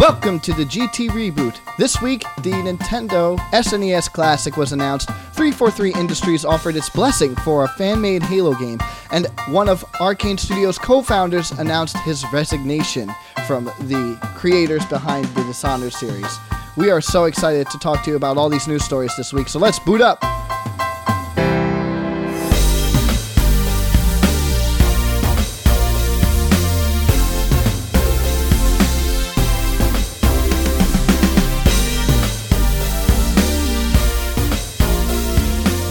Welcome to the GT Reboot. This week, the Nintendo SNES Classic was announced. 343 Industries offered its blessing for a fan made Halo game, and one of Arkane Studios' co founders announced his resignation from the creators behind the Dishonored series. We are so excited to talk to you about all these news stories this week, so let's boot up.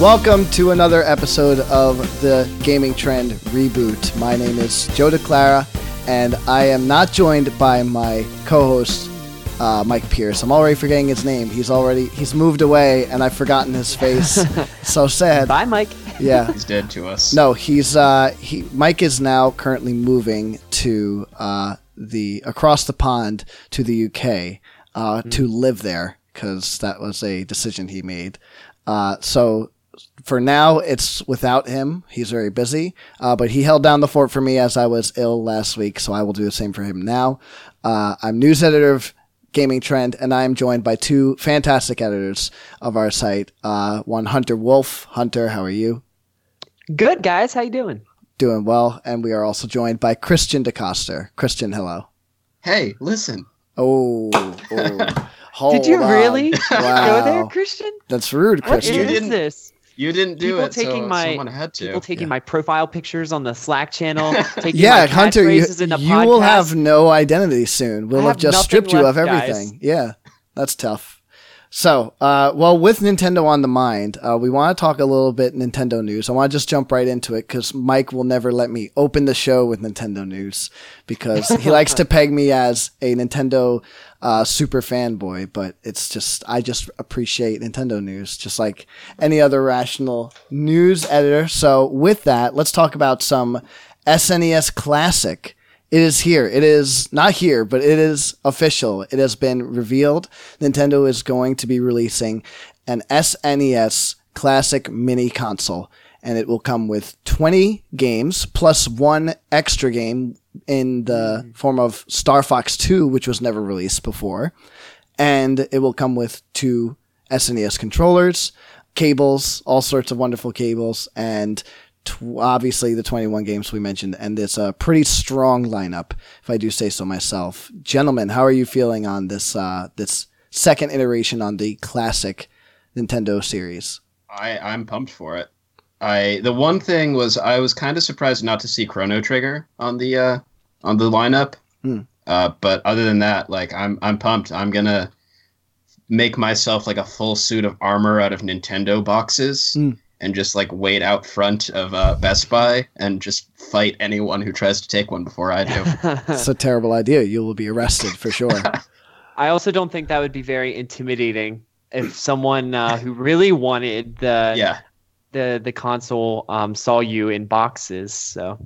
Welcome to another episode of the Gaming Trend Reboot. My name is Joe DeClara, and I am not joined by my co-host uh, Mike Pierce. I'm already forgetting his name. He's already he's moved away, and I've forgotten his face. so sad. Bye, Mike. Yeah. He's dead to us. No, he's uh, he. Mike is now currently moving to uh, the across the pond to the UK uh, to live there because that was a decision he made. Uh, so for now, it's without him. He's very busy, uh, but he held down the fort for me as I was ill last week, so I will do the same for him now. Uh, I'm news editor of Gaming Trend, and I am joined by two fantastic editors of our site. Uh, one, Hunter Wolfe. Hunter, how are you? Good guys, how you doing? Doing well, and we are also joined by Christian DeCoster. Christian, hello. Hey, listen. Oh, oh. Hold Did you on. really Wow. go there, Christian? That's rude, Christian. You this? You didn't do People it, taking so my- someone had to. People taking Yeah. my profile pictures on the Slack channel, taking yeah, my Hunter, you, in the you will have no identity soon. We'll have, have just nothing stripped you of left, guys. everything. Yeah, that's tough. So, uh, well, with Nintendo on the mind, uh, we want to talk a little bit Nintendo news. I want to just jump right into it because Mike will never let me open the show with Nintendo news because he likes to peg me as a Nintendo uh, super fanboy. But it's just, I just appreciate Nintendo news, just like any other rational news editor. So, with that, let's talk about some SNES Classic. It is here. It is not here, but it is official. It has been revealed. Nintendo is going to be releasing an SNES Classic Mini Console, and it will come with 20 games plus one extra game in the mm. form of Star Fox 2, which was never released before. And it will come with two SNES controllers, cables, all sorts of wonderful cables, and tw- obviously the 21 games we mentioned. And it's a pretty strong lineup, if I do say so myself. Gentlemen, how are you feeling on this uh, this second iteration on the classic Nintendo series? I, I'm pumped for it. I the one thing was I was kind of surprised not to see Chrono Trigger on the uh, on the lineup. Hmm. Uh, but other than that, like I'm I'm pumped. I'm gonna make myself like a full suit of armor out of Nintendo boxes Hmm. And just like wait out front of uh, Best Buy and just fight anyone who tries to take one before I do. It's a terrible idea. You will be arrested for sure. I also don't think that would be very intimidating if someone uh, who really wanted the yeah, the the console um, saw you in boxes. So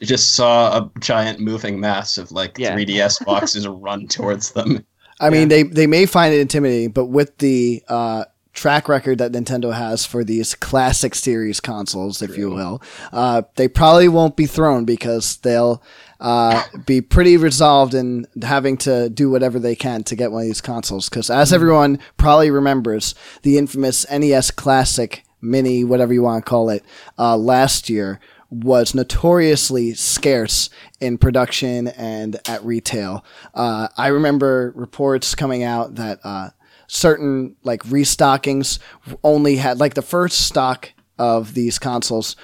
just saw a giant moving mass of like Yeah. 3DS boxes run towards them. I mean, they they may find it intimidating, but with the uh, track record that Nintendo has for these classic series consoles, if you will, uh, they probably won't be thrown because they'll uh, be pretty resolved in having to do whatever they can to get one of these consoles. Because as everyone probably remembers, the infamous NES Classic Mini, whatever you want to call it, uh, last year was notoriously scarce in production and at retail. Uh, I remember reports coming out that uh, certain like restockings only had like the first stock of these consoles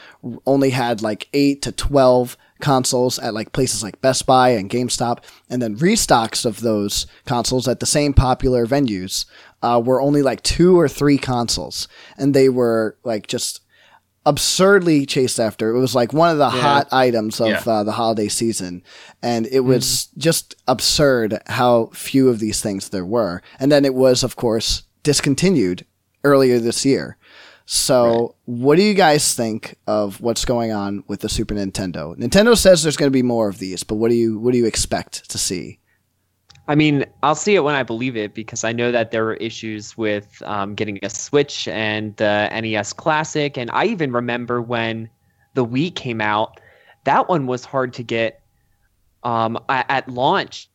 only had like eight to twelve consoles at like places like Best Buy and GameStop, and then restocks of those consoles at the same popular venues uh, were only like two or three consoles, and they were like just absurdly chased after. It was like one of the hot items of Yeah. uh, the holiday season, and it was just absurd how few of these things there were. And then it was, of course, discontinued earlier this year. So, what do you guys think of what's going on with the Super Nintendo? Nintendo says there's going to be more of these, but what do you what do you expect to see? I mean, I'll see it when I believe it because I know that there were issues with um, getting a Switch and the NES Classic, and I even remember when the Wii came out. That one was hard to get um, at, at launch.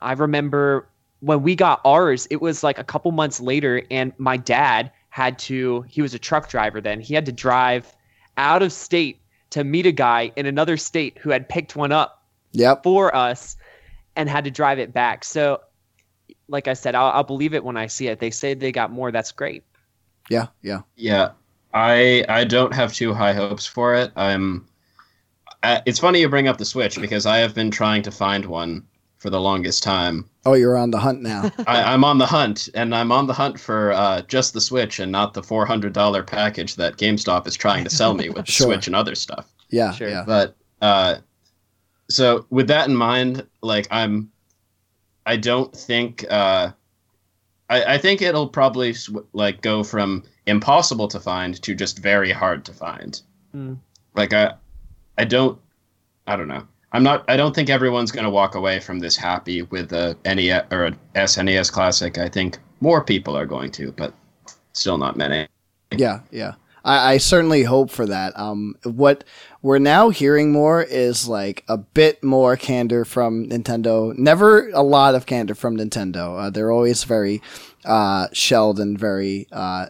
I remember when we got ours, it was like a couple months later, and my dad had to. He was a truck driver then. He had to drive out of state to meet a guy in another state who had picked one up Yep. for us and had to drive it back. So, like I said, I'll, I'll believe it when I see it. They say they got more. That's great. Yeah. Yeah. Yeah, I I don't have too high hopes for it. I'm. Uh, it's funny you bring up the Switch because I have been trying to find one for the longest time. Oh, you're on the hunt now. I, I'm on the hunt, and I'm on the hunt for uh, just the Switch and not the four hundred dollar package that GameStop is trying to sell me with the Switch and other stuff. Yeah. Sure. Yeah. But uh, so with that in mind, like I'm, I don't think uh, I, I think it'll probably sw- like go from impossible to find to just very hard to find. Hmm. Like I, I don't, I don't know. I'm not. I don't think everyone's gonna walk away from this happy with a NES or a SNES Classic. I think more people are going to, but still not many. Yeah, yeah. I, I certainly hope for that. Um, what we're now hearing more is like a bit more candor from Nintendo. Never a lot of candor from Nintendo. Uh, they're always very uh, shelled and very uh,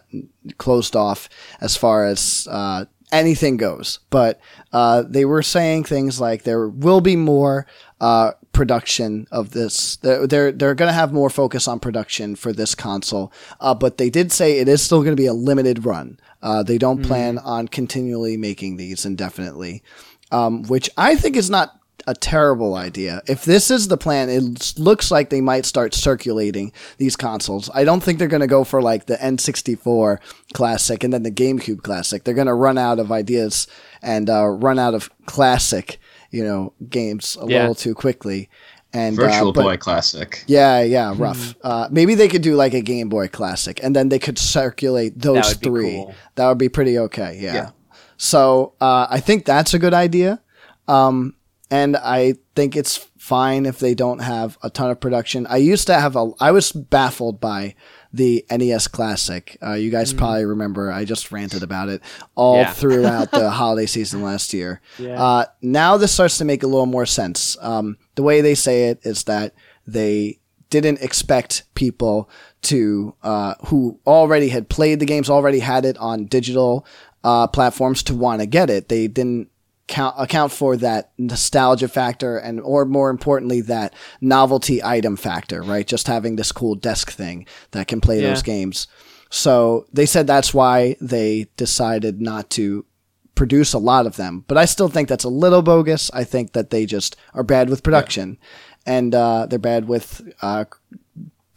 closed off as far as uh, anything goes. But uh, they were saying things like there will be more uh, production of this. They're they're, they're going to have more focus on production for this console. Uh, but they did say it is still going to be a limited run. Uh, they don't plan on continually making these indefinitely, um, which I think is not a terrible idea. If this is the plan, it looks like they might start circulating these consoles. I don't think they're going to go for like the N64 classic and then the GameCube classic. They're going to run out of ideas and uh, run out of classic, you know, games a Yeah. little too quickly. And Virtual uh, but- Boy Classic. yeah, yeah, rough. Uh, maybe they could do like a Game Boy Classic, and then they could circulate those would be three. cool. That would be pretty okay. Yeah. Yeah. So uh, I think that's a good idea, um, and I think it's fine if they don't have a ton of production. I used to have a. I was baffled by the NES Classic. Uh, you guys probably remember. I just ranted about it all Yeah. throughout the holiday season last year. Yeah. Uh, now this starts to make a little more sense. Um, the way they say it is that they didn't expect people to uh, who already had played the games, already had it on digital uh, platforms, to want to get it. They didn't count, account for that nostalgia factor, and or more importantly, that novelty item factor. Right, just having this cool desk thing that can play Yeah. those games. So they said that's why they decided not to produce a lot of them. But I still think that's a little bogus. I think that they just are bad with production, and uh, they're bad with uh,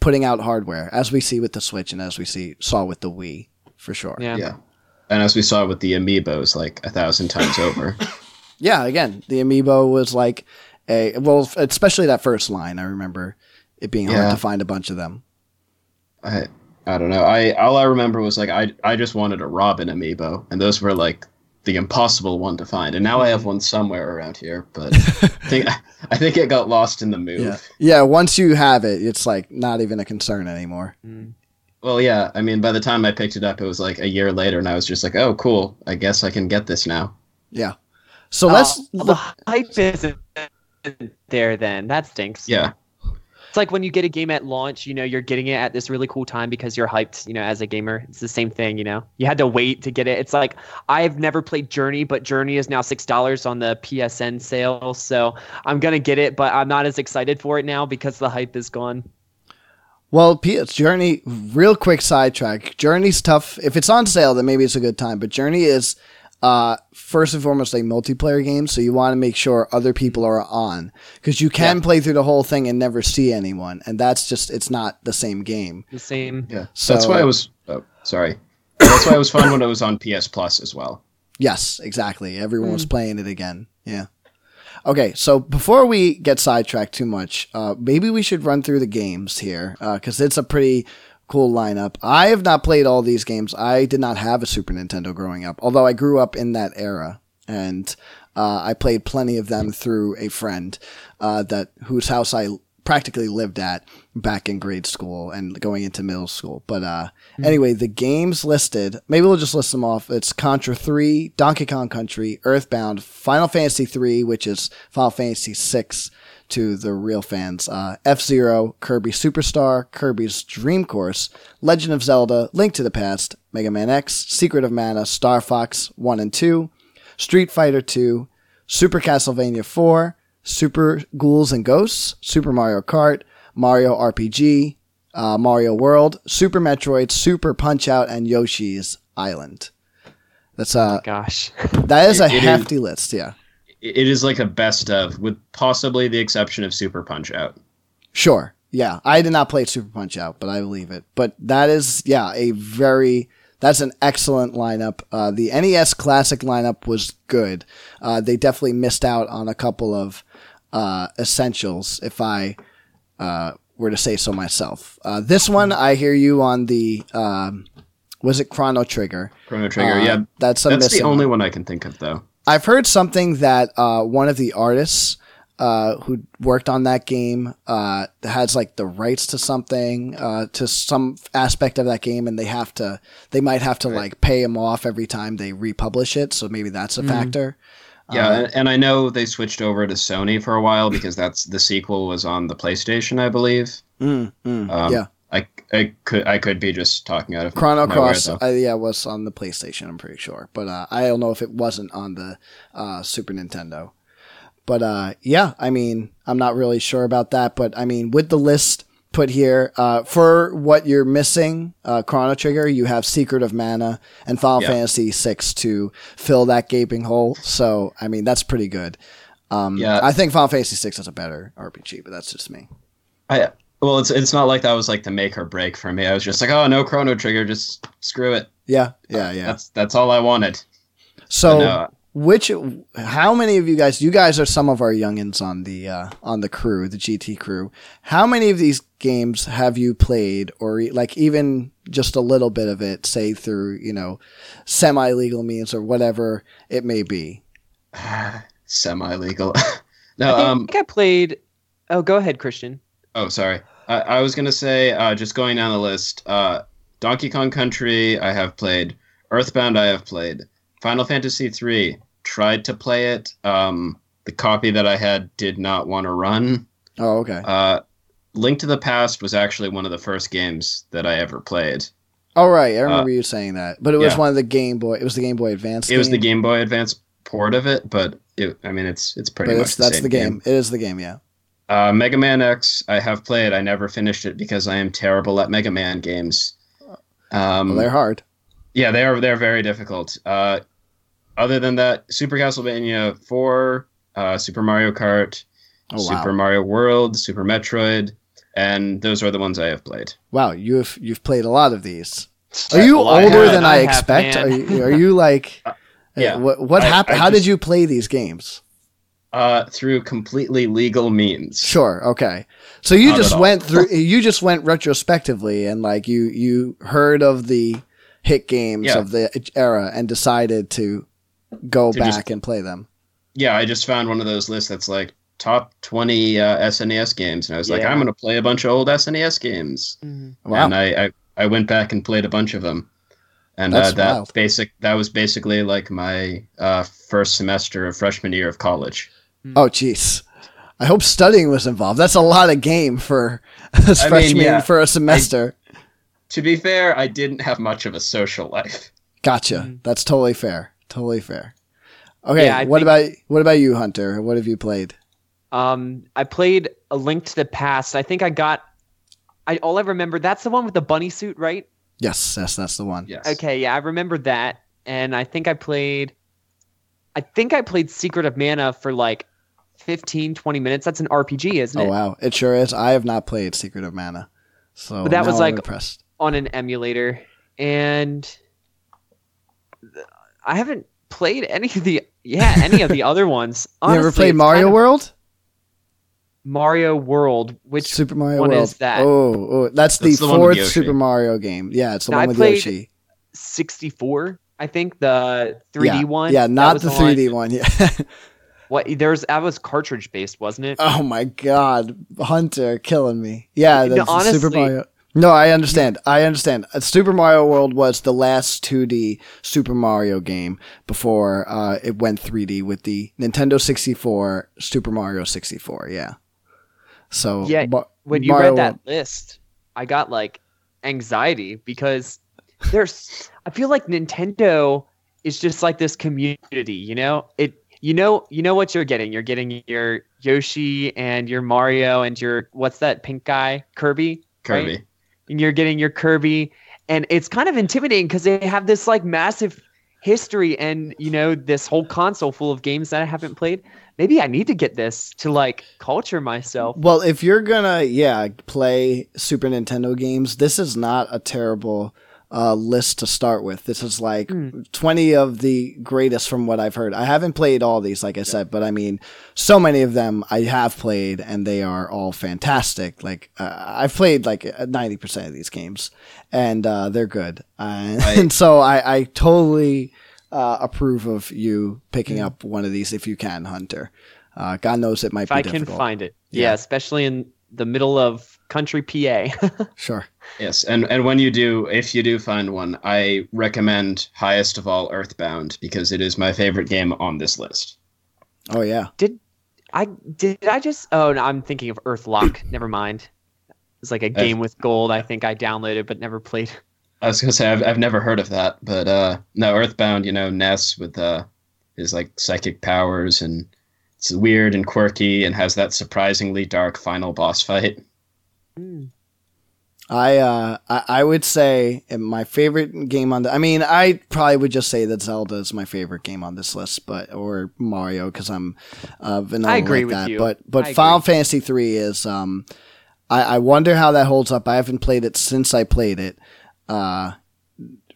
putting out hardware, as we see with the Switch and as we see saw with the Wii, for sure. Yeah. Yeah. And as we saw with the amiibos, like a thousand times over. Yeah, again, the amiibo was like a well, especially that first line. I remember it being hard to find a bunch of them. I I don't know. I all I remember was like I I just wanted a Robin amiibo, and those were like the impossible one to find. And now I have one somewhere around here, but I think I think it got lost in the move. Yeah, yeah. Once you have it, it's like not even a concern anymore. Mm. Well, yeah. I mean, by the time I picked it up, it was like a year later, and I was just like, "Oh, cool. I guess I can get this now." Yeah. So oh, let's Oh, look. the hype isn't there. Then that stinks. Yeah, It's like when you get a game at launch, you know, you're getting it at this really cool time because you're hyped, you know, as a gamer. It's the same thing, you know. You had to wait to get it. It's like I've never played Journey, but Journey is now $6 on the PSN sale. So I'm going to get it, but I'm not as excited for it now because the hype is gone. Well, P- Journey. Real quick sidetrack. Journey's tough. If it's on sale, then maybe it's a good time. But Journey is uh, first and foremost a multiplayer game, so you want to make sure other people are on because you can Yeah. play through the whole thing and never see anyone, and that's just it's not the same game. The same. yeah. So- That's why I was. Oh, sorry. That's why it was fun when it was on PS Plus as well. Yes, exactly. Everyone was playing it again. Yeah. Okay, so before we get sidetracked too much, uh, maybe we should run through the games here because it's a pretty cool lineup. I have not played all these games. I did not have a Super Nintendo growing up, although I grew up in that era, and uh, I played plenty of them through a friend uh, that whose house I practically lived at back in grade school and going into middle school. But uh, anyway, the games listed, maybe we'll just list them off. It's Contra 3, Donkey Kong Country, Earthbound, Final Fantasy 3, which is Final Fantasy 6 to the real fans. Uh, F Zero, Kirby Superstar, Kirby's Dream Course, Legend of Zelda, Link to the Past, Mega Man X, Secret of Mana, Star Fox 1 and 2, Street Fighter 2, Super Castlevania 4, Super Ghouls and Ghosts, Super Mario Kart, Mario RPG, uh, Mario World, Super Metroid, Super Punch Out, and Yoshi's Island. That's uh, Gosh. that is a It- it is- hefty list. Yeah, It is like a best of, with possibly the exception of Super Punch Out. sure. Yeah, I did not play Super Punch Out, but I believe it. But that is, yeah, a very that's an excellent lineup. Uh, the NES Classic lineup was good. Uh, they definitely missed out on a couple of uh, essentials, if I uh, were to say so myself. Uh, this one, I hear you on the um, was it Chrono Trigger? Chrono Trigger, Uh, yeah. that's a That's the only one. one I can think of, though. I've heard something that uh, one of the artists uh, who worked on that game uh, has like the rights to something uh, to some aspect of that game, and they have to they might have to Right. like pay him off every time they republish it. So maybe that's a Mhm. factor. Yeah, Uh, and, and I know they switched over to Sony for a while because that's the sequel was on the PlayStation, I believe. mm, mm, Um, yeah. I, I could I could be just talking out of Chrono nowhere, Cross, though. uh, yeah, was on the PlayStation. I'm pretty sure, but uh, I don't know if it wasn't on the uh, Super Nintendo. But uh, yeah, I mean, I'm not really sure about that. But I mean, with the list put here uh, for what you're missing, uh, Chrono Trigger, you have Secret of Mana and Final Yeah. Fantasy VI to fill that gaping hole. So I mean, that's pretty good. Um, Yeah. I think Final Fantasy VI is a better RPG, but that's just me. I well, it's it's not like that was like the make or break for me. I was just like, oh no, Chrono Trigger, just screw it. Yeah, yeah, yeah. That's that's all I wanted. So. No, Which, how many of you guys? You guys are some of our youngins on the uh, on the crew, the GT crew. How many of these games have you played, or like even just a little bit of it, say through you know semi legal means or whatever it may be? semi legal. no I no, think um, I played. Oh, go ahead, Christian. Oh, sorry. I, I was gonna say, uh, just going down the list. Uh, Donkey Kong Country, I have played. Earthbound, I have played. Final Fantasy III, tried to play it. Um, the copy that I had did not want to run. Oh, okay. Uh, Link to the Past was actually one of the first games that I ever played. All right, I remember you saying that, but it was yeah. one of the Game Boy. It was the Game Boy Advance. It was the game, Game Boy Advance port of it, but it, I mean, it's it's pretty but much it's, the that's the game. It is the game. Yeah. Uh, Mega Man X, I have played. I never finished it because I am terrible at Mega Man games. Um, Well, they're hard. Yeah, they are. They're very difficult. Uh, other than that, Super Castlevania Four, uh, Super Mario Kart, Oh wow. Super Mario World, Super Metroid, and those are the ones I have played. Wow, you've you've played a lot of these. Are you Well, I older have- than I I, expect? man. Are you, are you like? Uh, yeah. uh, What what I- happened? How just- did you play these games? Uh, through completely legal means. Sure. Okay. So you Not just went through. You just went retrospectively, and like you you heard of the hit games Yeah. of the era and decided to go To back just- and play them. Yeah, I just found one of those lists that's like top twenty uh, SNES games, and I was like, I'm gonna play a bunch of old SNES games. Wow. And I, I I went back and played a bunch of them, and That's uh, that wild. basic that was basically like my uh, first semester of freshman year of college. oh, jeez. I hope studying was involved. That's a lot of game for a mean, freshman yeah. for a semester. To be fair, I didn't have much of a social life. Gotcha. Mhm. That's totally fair. Totally fair. Okay. Yeah, what think- about what about you, Hunter? What have you played? Um, I played A Link to the Past. I think I got. I all I remember that's the one with the bunny suit, right? Yes, yes, that's the one. Yes. Okay, yeah, I remember that, and I think I played. I think I played Secret of Mana for like 15, 20 minutes. That's an RPG, isn't it? Oh wow, it sure is. I have not played Secret of Mana, so But that was I'm like- impressed. On an emulator, and I haven't played any of the yeah any of the other ones. You ever Honestly, played Mario kind of- World? Mario World, which Super Mario one World. is that? Oh, oh, that's the That's the fourth Yoshi. Super Mario game. Yeah, it's the No, one with played Yoshi. 64, I think the 3D yeah. one. Yeah, not the 3D one. Yeah. What there's that was cartridge based, wasn't it? Oh my god, Hunter killing me. Yeah, No, that's honestly- Super Mario. No, I understand. I understand. Uh, Super Mario World was the last 2D Super Mario game before uh, it went 3D with the Nintendo 64 Super Mario 64. Yeah. So Yeah, Ma- when you Mario read that World- list, I got like anxiety because there's I feel like Nintendo is just like this community, you know? It you know you know what you're getting. You're getting your Yoshi and your Mario and your what's that pink guy? Kirby? Kirby. Right? And you're getting your Kirby and it's kind of intimidating because they have this like massive history and you know this whole console full of games that I haven't played. Maybe I need to get this to like culture myself. Well, if you're gonna, yeah, play Super Nintendo games, this is not a terrible uh, list to start with. This is like Mm. 20 of the greatest from what I've heard. I haven't played all these, like I said, but I mean, so many of them I have played, and they are all fantastic. Like uh, I've played like 90% of these games, and uh, they're good. Uh, and so I, I totally uh, approve of you picking up one of these if you can, Hunter. Uh, God knows it might if be I difficult. can find it. Yeah. Yeah. especially in the middle of country PA. Sure. Yes, and and when you do, if you do find one, I recommend highest of all Earthbound because it is my favorite game on this list. Oh yeah. Did I did I just oh no, I'm thinking of Earthlock. Never mind. It's like a game with gold. I think I downloaded but never played. I was gonna say I've I've never heard of that, but uh, no, Earthbound, you know, Ness with uh, his like psychic powers and it's weird and quirky and has that surprisingly dark final boss fight. I uh I, I would say my favorite game on the I mean I probably would just say that Zelda is my favorite game on this list but or Mario because I'm uh vanilla I agree like with that you. but but I Final agree. Fantasy 3 is um I, I wonder how that holds up I haven't played it since I played it uh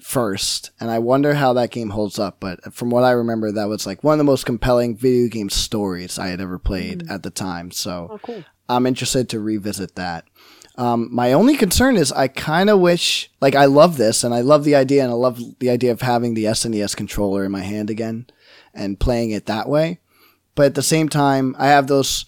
first and I wonder how that game holds up but from what I remember that was like one of the most compelling video game stories I had ever played at the time so Oh cool. I'm interested to revisit that. Um, my only concern is I kind of wish, like, I love this and I love the idea and I love the idea of having the SNES controller in my hand again and playing it that way. But at the same time, I have those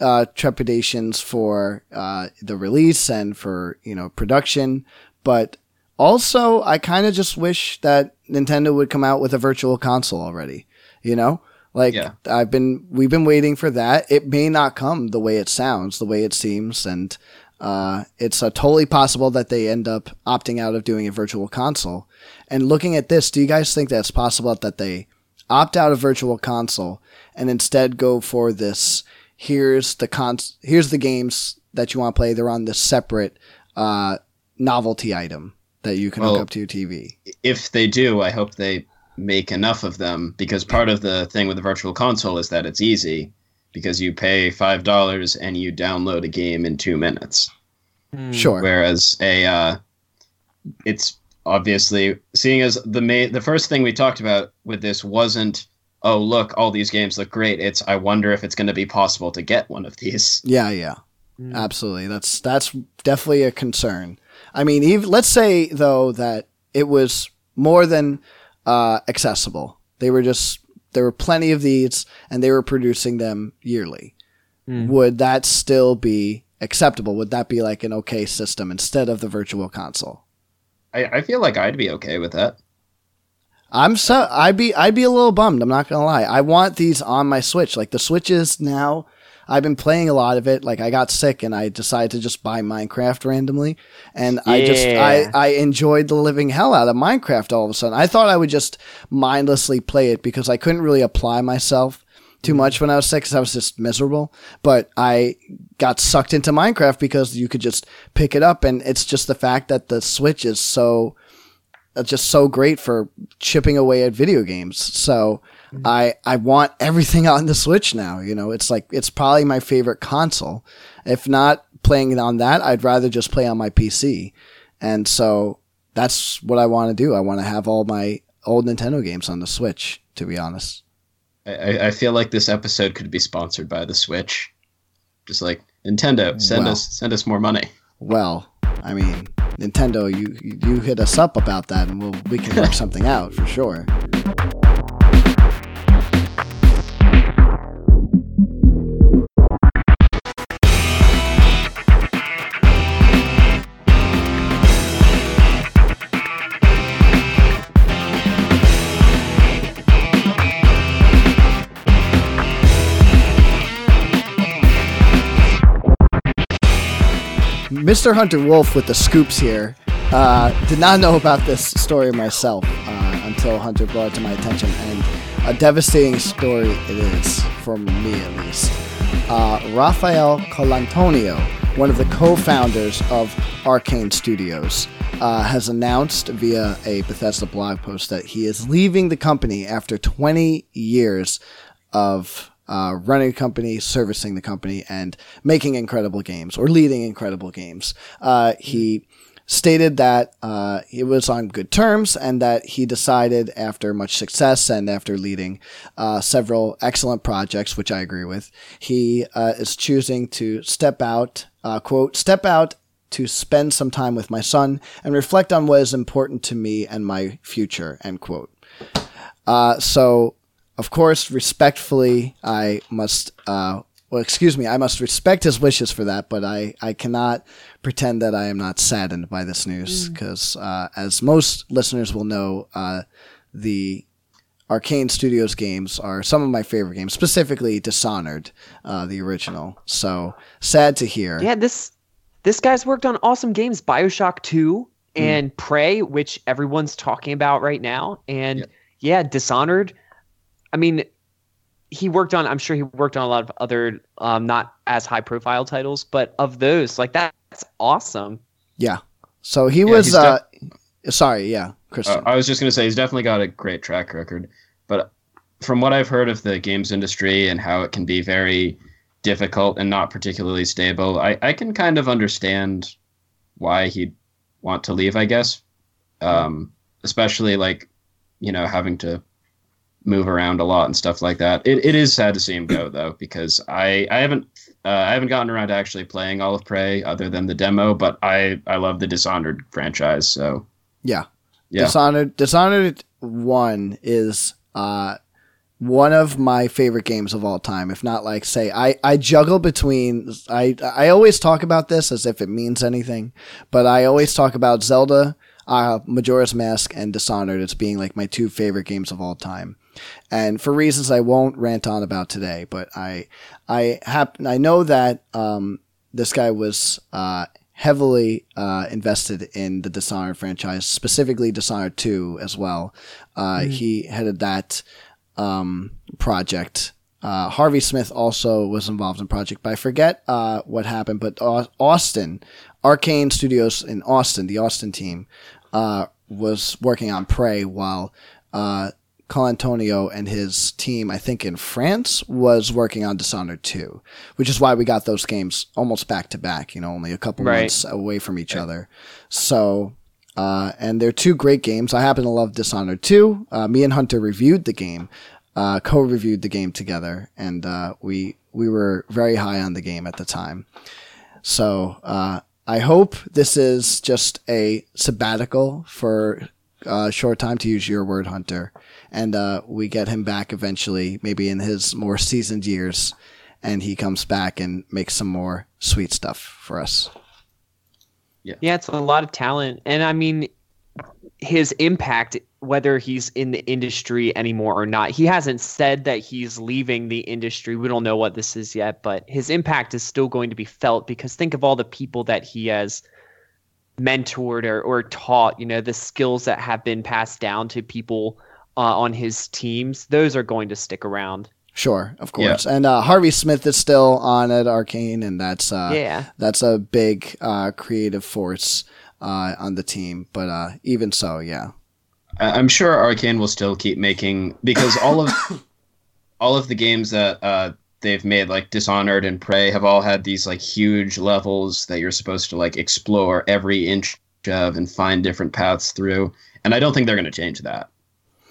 uh, trepidations for uh, the release and for you know production. But also, I kind of just wish that Nintendo would come out with a virtual console already. You know, like Yeah. I've been we've been waiting for that. It may not come the way it sounds, the way it seems, and uh, it's uh, totally possible that they end up opting out of doing a virtual console. And looking at this, do you guys think that's possible that they opt out of virtual console and instead go for this? Here's the cons. Here's the games that you want to play. They're on this separate uh, novelty item that you can hook up to your TV. If they do, I hope they make enough of them because part of the thing with the virtual console is that it's easy because you pay five dollars and you download a game in two minutes. Hmm. Sure. Whereas a uh, it's obviously seeing as the main the first thing we talked about with this wasn't oh look all these games look great it's I wonder if it's going to be possible to get one of these. Yeah, yeah. Mm. Absolutely. That's that's definitely a concern. I mean, even let's say though that it was more than uh, accessible. They were just there were plenty of these, and they were producing them yearly. Mm. Would that still be acceptable? Would that be like an okay system instead of the virtual console? I, I feel like I'd be okay with that. I'm so I'd be I'd be a little bummed. I'm not gonna lie. I want these on my Switch. Like the Switches now. I've been playing a lot of it. Like I got sick and I decided to just buy Minecraft randomly, and I just I I enjoyed the living hell out of Minecraft. All of a sudden, I thought I would just mindlessly play it because I couldn't really apply myself too much when I was sick because I was just miserable. But I got sucked into Minecraft because you could just pick it up, and it's just the fact that the Switch is so uh, just so great for chipping away at video games. So I I want everything on the Switch now. You know, it's like it's probably my favorite console. If not playing it on that, I'd rather just play on my PC. And so that's what I want to do. I want to have all my old Nintendo games on the Switch. To be honest. I- I, feel like this episode could be sponsored by the Switch. Just like Nintendo, send Wow. us send us more money. Well, I mean, Nintendo, you you hit us up about that, and we'll we can work something out for sure. Mr. Hunter Wolfe with the scoops here. Uh, did not know about this story myself uh, until Hunter brought it to my attention, and a devastating story it is for me at least. Uh, Rafael Colantonio, one of the co-founders of Arkane Studios, uh, has announced via a Bethesda blog post that he is leaving the company after 20 years of uh, running a company, servicing the company, and making incredible games or leading incredible games. Uh, he stated that uh, he was on good terms and that he decided after much success and after leading uh, several excellent projects, which I agree with, he uh, is choosing to step out, uh, quote, step out to spend some time with my son and reflect on what is important to me and my future, end quote. Uh, so of course, respectfully, I must, uh, well, excuse me, I must respect his wishes for that, but I, I cannot pretend that I am not saddened by this news because, uh, as most listeners will know, uh, the Arkane Studios games are some of my favorite games, specifically Dishonored, uh, the original. So sad to hear. Yeah, this this guy's worked on awesome games, Bioshock Two and Prey, which everyone's talking about right now, and Yep. yeah, Dishonored. I mean, he worked on. I'm sure he worked on a lot of other, um, not as high profile titles, but of those, like that, that's awesome. Yeah. So he Yeah, was, he's uh, sorry, yeah, Christian. Uh, I was just going to say he's definitely got a great track record, but from what I've heard of the games industry and how it can be very difficult and not particularly stable, I, I can kind of understand why he'd want to leave. I guess, um, especially like you know having to move around a lot and stuff like that. It, it is sad to see him go though because I I haven't uh, I haven't gotten around to actually playing all of Prey other than the demo, but I I love the Dishonored franchise, so yeah. yeah. Dishonored Dishonored One is uh one of my favorite games of all time. If not like say I, I juggle between I I always talk about this as if it means anything, but I always talk about Zelda, uh Majora's Mask and Dishonored as being like my two favorite games of all time. And for reasons I won't rant on about today, but I I happen I know that um this guy was uh heavily uh, invested in the Dishonored franchise, specifically Dishonored 2 as well. Uh, He headed that um, project. Uh, Harvey Smith also was involved in project, but I forget uh, what happened. But Austin, Arkane Studios in Austin, the Austin team, uh, was working on Prey while uh, Colantonio and his team, I think in France, was working on Dishonored 2, which is why we got those games almost back to back, you know, only a couple Right. months away from each other. So, uh, and they're two great games. I happen to love Dishonored 2. Uh, me and Hunter reviewed the game, uh, co-reviewed the game together, and uh, we we were very high on the game at the time. So uh, I hope this is just a sabbatical for a short time, to use your word, Hunter, and uh, we get him back eventually, maybe in his more seasoned years, and he comes back and makes some more sweet stuff for us. Yeah, yeah, it's a lot of talent. And I mean, his impact, whether he's in the industry anymore or not, he hasn't said that he's leaving the industry. We don't know what this is yet, but his impact is still going to be felt because think of all the people that he has mentored or, or taught, you know, the skills that have been passed down to people uh, on his teams. Those are going to stick around. Sure, of course. And uh, Harvey Smith is still on at Arkane, and that's uh, yeah. that's a big uh, creative force uh, on the team. But uh, even so, yeah, I- I'm sure Arkane will still keep making because all of all of the games that uh, they've made, like Dishonored and Prey, have all had these like huge levels that you're supposed to like explore every inch of and find different paths through. And I don't think they're going to change that.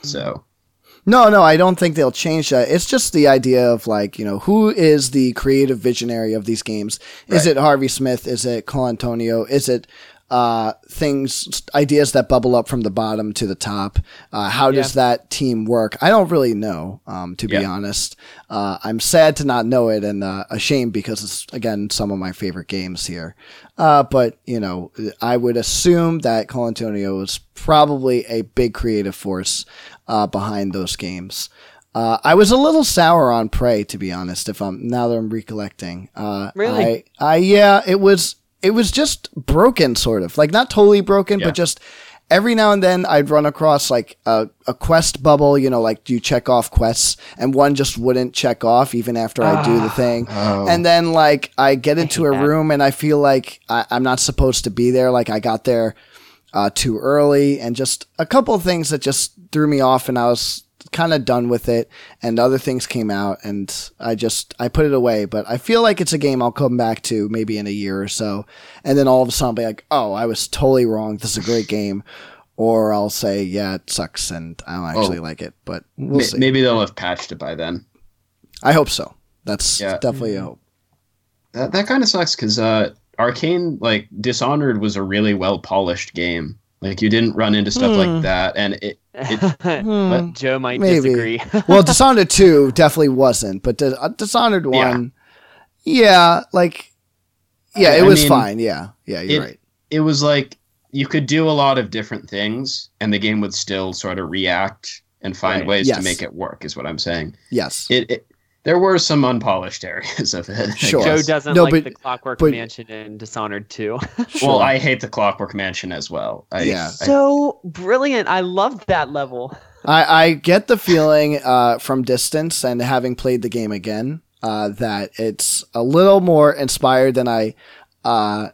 So No, no, I don't think they'll change that. It's just the idea of like, you know, who is the creative visionary of these games? Is Right. it Harvey Smith? Is it Colantonio? Is it uh, things, ideas that bubble up from the bottom to the top? Uh, how does that team work? I don't really know, um, to be honest. Uh, I'm sad to not know it and uh, ashamed because it's, again, some of my favorite games here. Uh, but, you know, I would assume that Colantonio is probably a big creative force uh, behind those games. Uh, I was a little sour on Prey, to be honest. If I'm now that I'm recollecting, uh, Really? I, I yeah, it was it was just broken, sort of like not totally broken, Yeah. but just every now and then I'd run across like a, a quest bubble, you know, like you check off quests and one just wouldn't check off even after I do the thing. Oh. And then like I get into a that. room and I feel like I, I'm not supposed to be there. Like I got there uh, too early and just a couple of things that just threw me off and I was kind of done with it and other things came out and I just I put it away. But I feel like it's a game I'll come back to maybe in a year or so and then all of a sudden I'll be like oh I was totally wrong. This is a great game. Or I'll say yeah it sucks and I don't actually like it but we'll see. maybe they'll have patched it by then. I hope so. That's Yeah. definitely a hope. That that kind of sucks because uh, Arkane like Dishonored was a really well polished game. Like you didn't run into stuff Hmm. like that, and it Hmm. Joe might Maybe. disagree. well, Dishonored 2 definitely wasn't, but Dis- uh, Dishonored 1, yeah, like, yeah, it I was mean, fine. Yeah, yeah, you're it- right. it was like you could do a lot of different things, and the game would still sort of react and find Right. ways Yes. to make it work. Is what I'm saying. Yes. It, it there were some unpolished areas of it. Sure. Joe doesn't No, like but- the Clockwork but- Mansion and Dishonored too. Sure. Well, I hate the Clockwork Mansion as well. I, Yeah. I- so brilliant. I loved that level. I, I get the feeling uh, from distance and having played the game again uh, that it's a little more inspired than I uh,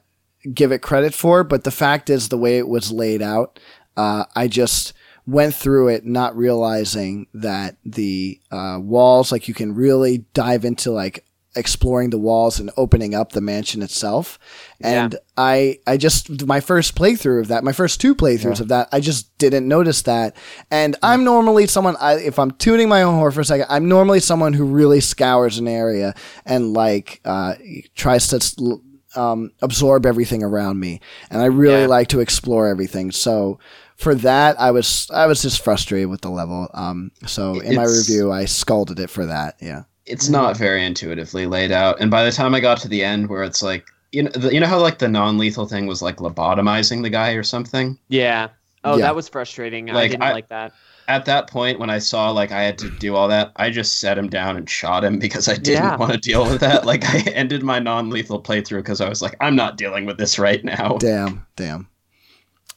give it credit for. But the fact is, the way it was laid out, uh, I just went through it not realizing that the uh, walls, like you can really dive into like exploring the walls and opening up the mansion itself. And I, I just, my first playthrough of that, my first two playthroughs of that, I just didn't notice that. And I'm normally someone, I, if I'm tuning my own horror for a second, I'm normally someone who really scours an area and like, uh, tries to, um, absorb everything around me. And I really Yeah. like to explore everything. So, for that, I was I was just frustrated with the level. Um, so in my It's- review, I scolded it for that. Yeah. it's not very intuitively laid out. And by the time I got to the end, where it's like, you know, the, you know how like the non-lethal thing was like lobotomizing the guy or something. Yeah. Oh, Yeah. that was frustrating. I Like, didn't I- like that. At that point, when I saw like I had to do all that, I just set him down and shot him because I didn't Yeah. want to deal with that. Like I ended my non-lethal playthrough because I was like, I'm not dealing with this right now. Damn. Damn.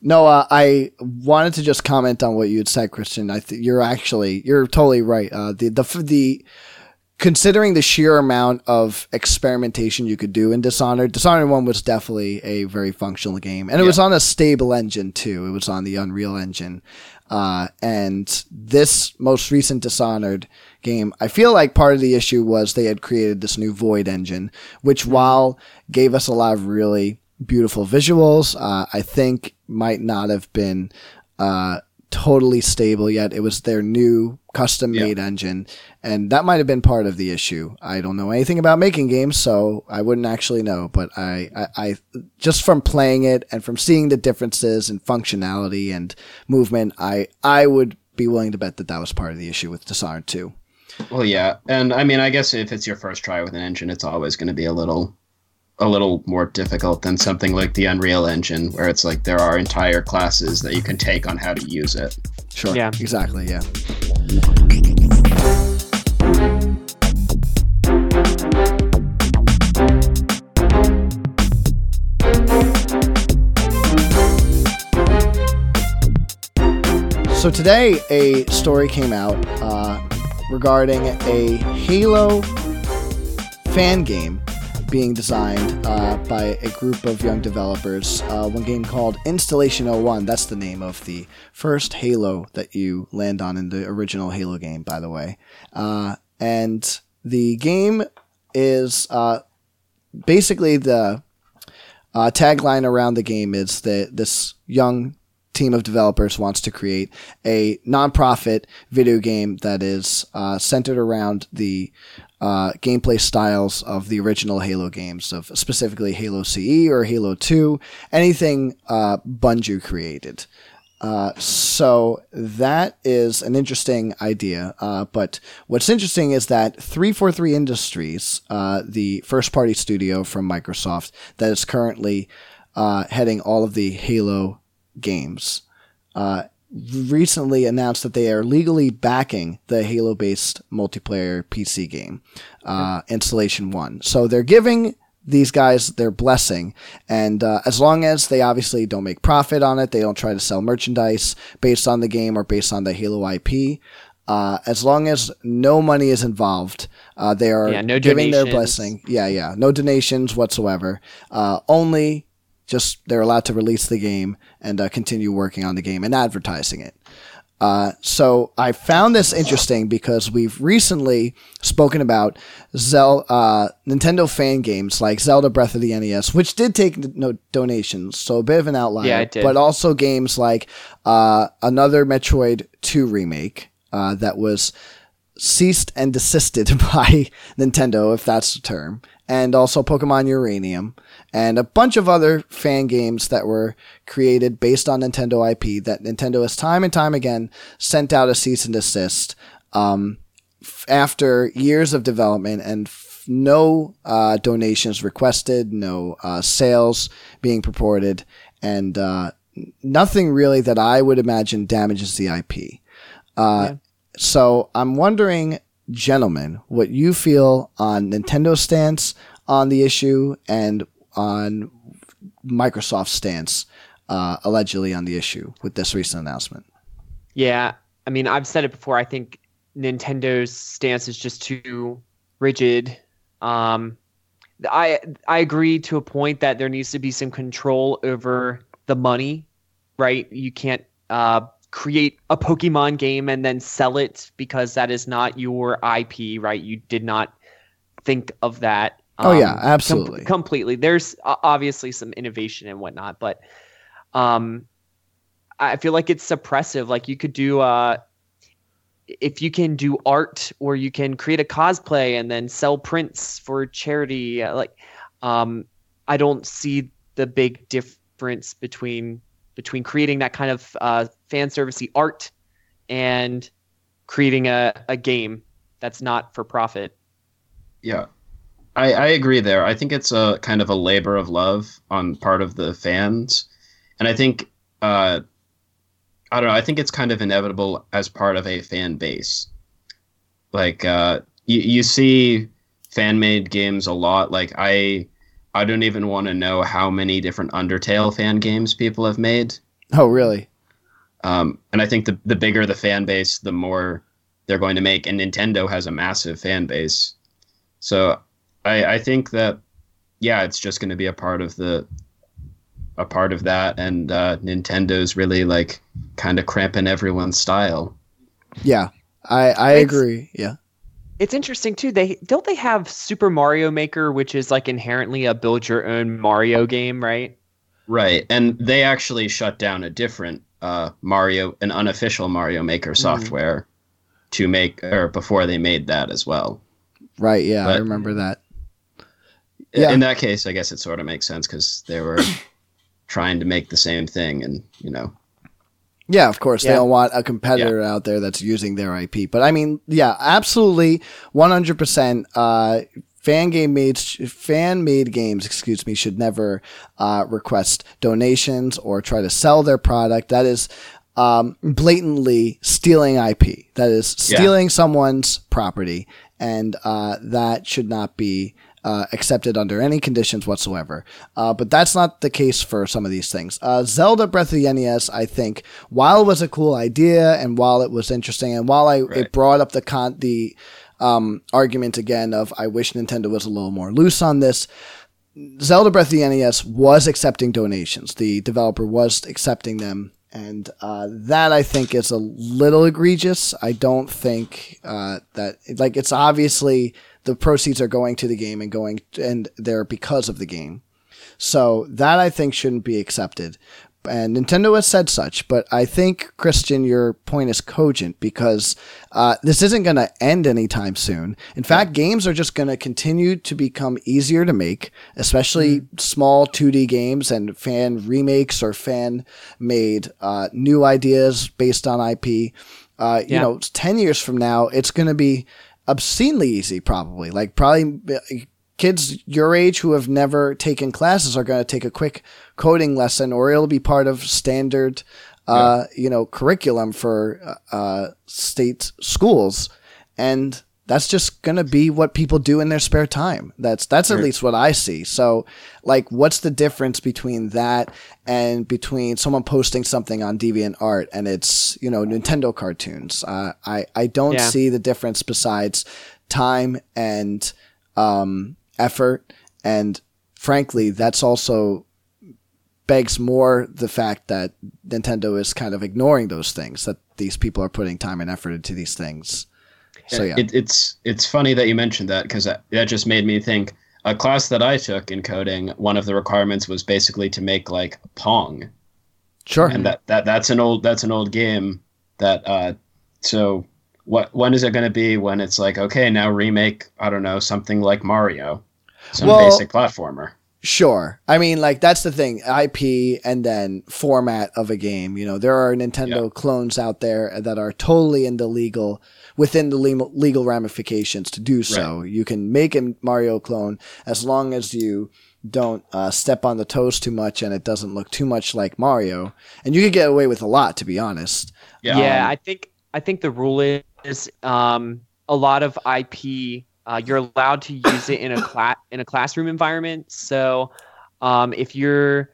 No, uh, I wanted to just comment on what you had said, Christian. I th- you're actually you're totally right. Uh, the the the considering the sheer amount of experimentation you could do in Dishonored, Dishonored One was definitely a very functional game, and it was on a stable engine too. It was on the Unreal Engine, uh, and this most recent Dishonored game, I feel like part of the issue was they had created this new Void engine, which while gave us a lot of really beautiful visuals, uh, I think might not have been uh, totally stable yet. It was their new custom made engine, and that might have been part of the issue. I don't know anything about making games, so I wouldn't actually know. But I, I, I just from playing it and from seeing the differences in functionality and movement, I, I would be willing to bet that that was part of the issue with Dishonored 2. Well, yeah, and I mean, I guess if it's your first try with an engine, it's always going to be a little, a little more difficult than something like the Unreal Engine, where it's like there are entire classes that you can take on how to use it. Sure. Yeah. Exactly. Yeah. So today, a story came out uh, regarding a Halo fan game being designed uh, by a group of young developers. Uh, one game called Installation 01. That's the name of the first Halo that you land on in the original Halo game, by the way. Uh, and the game is uh, basically the uh, tagline around the game is that this young team of developers wants to create a nonprofit video game that is uh, centered around the uh, gameplay styles of the original Halo games, of specifically Halo CE or Halo 2, anything uh, Bungie created. Uh, so that is an interesting idea. Uh, but what's interesting is that 343 Industries, uh, the first party studio from Microsoft that is currently uh, heading all of the Halo games, uh, recently announced that they are legally backing the Halo based multiplayer PC game, uh, Installation 1. So they're giving these guys their blessing. And uh, as long as they obviously don't make profit on it, they don't try to sell merchandise based on the game or based on the Halo IP. Uh, as long as no money is involved, uh, they are Yeah, no giving their blessing. Yeah, yeah, no donations whatsoever. Uh, only just they're allowed to release the game and uh, continue working on the game and advertising it. Uh, so I found this interesting because we've recently spoken about Zel- uh, Nintendo fan games like Zelda Breath of the NES, which did take no donations, so a bit of an outlier. Yeah, it did. But also games like uh, another Metroid 2 remake uh, that was ceased and desisted by Nintendo, if that's the term, and also Pokemon Uranium, and a bunch of other fan games that were created based on Nintendo IP that Nintendo has time and time again sent out a cease and desist um, f- after years of development and f- no uh, donations requested, no uh, sales being purported, and uh, nothing really that I would imagine damages the IP. Uh, So I'm wondering, gentlemen, what you feel on Nintendo's stance on the issue and on Microsoft's stance, uh, allegedly on the issue with this recent announcement. Yeah, I mean, I've said it before. I think Nintendo's stance is just too rigid. Um, I I agree to a point that there needs to be some control over the money, right? You can't uh, create a Pokemon game and then sell it because that is not your IP, right? You did not think of that. Oh, yeah, um, com- absolutely. completely. There's obviously some innovation and whatnot, but um, I feel like it's suppressive. Like you could do uh if you can do art or you can create a cosplay and then sell prints for charity, uh, like um I don't see the big difference between between creating that kind of uh, fan servicey art and creating a, a game that's not for profit. Yeah. I, I agree there. I think it's a kind of a labor of love on part of the fans. And I think uh I don't know, I think it's kind of inevitable as part of a fan base. Like uh you, you see fan made games a lot. Like I I don't even want to know how many different Undertale fan games people have made. Oh, really? Um, and I think the the bigger the fan base, the more they're going to make. And Nintendo has a massive fan base, so I, I think that yeah, it's just going to be a part of the a part of that. And uh, Nintendo's really like kind of cramping everyone's style. Yeah, I I It's- agree. Yeah. It's interesting too. They don't they have Super Mario Maker, which is like inherently a build your own Mario game, right? Right, and they actually shut down a different uh, Mario, an unofficial Mario Maker software, to make or before they made that as well. Right. Yeah, I remember that. I- Yeah. In that case, I guess it sort of makes sense because they were trying to make the same thing, and you know, Yeah, of course. They don't want a competitor out there that's using their IP. But I mean, yeah, absolutely, one hundred percent. Uh, fan game made fan made games, excuse me, should never uh, request donations or try to sell their product. That is um, blatantly stealing IP. That is Yeah. stealing someone's property, and uh, that should not be uh, accepted under any conditions whatsoever. Uh, but that's not the case for some of these things. Uh, Zelda Breath of the NES, I think, while it was a cool idea and while it was interesting and while I, Right. it brought up the con the um, argument again of I wish Nintendo was a little more loose on this. Zelda Breath of the NES was accepting donations. The developer was accepting them. And uh, that I think is a little egregious. I don't think uh, that like it's obviously the proceeds are going to the game and going and they're because of the game. So that I think shouldn't be accepted. And Nintendo has said such, but I think Christian, your point is cogent because uh, this isn't going to end anytime soon. In fact, games are just going to continue to become easier to make, especially small 2D games and fan remakes or fan made uh, new ideas based on IP. Uh, you Yeah. know, 10 years from now, it's going to be obscenely easy, probably. Like, probably uh, kids your age who have never taken classes are going to take a quick coding lesson or it'll be part of standard uh, you know curriculum for uh, state schools and that's just gonna be what people do in their spare time. That's that's at least what I see. So, like, what's the difference between that and between someone posting something on DeviantArt and it's you know Nintendo cartoons? Uh, I I don't Yeah. see the difference besides time and um, effort, and frankly, that's also begs more the fact that Nintendo is kind of ignoring those things that these people are putting time and effort into these things. So yeah, It, it's it's funny that you mentioned that because that, that just made me think. A class that I took in coding, one of the requirements was basically to make like Pong, sure. and that, that that's an old that's an old game. That uh, so what when is it going to be when it's like okay now remake I don't know something like Mario, some Well- basic platformer. Sure. I mean, like that's the thing. IP and then format of a game. You know, there are Nintendo Yeah. clones out there that are totally in the legal within the legal, legal ramifications to do so. You can make a Mario clone as long as you don't uh, step on the toes too much and it doesn't look too much like Mario. And you could get away with a lot, to be honest. Yeah, Yeah, um, I think I think the rule is um, a lot of IP. Uh, you're allowed to use it in a class in a classroom environment. So, um, if you're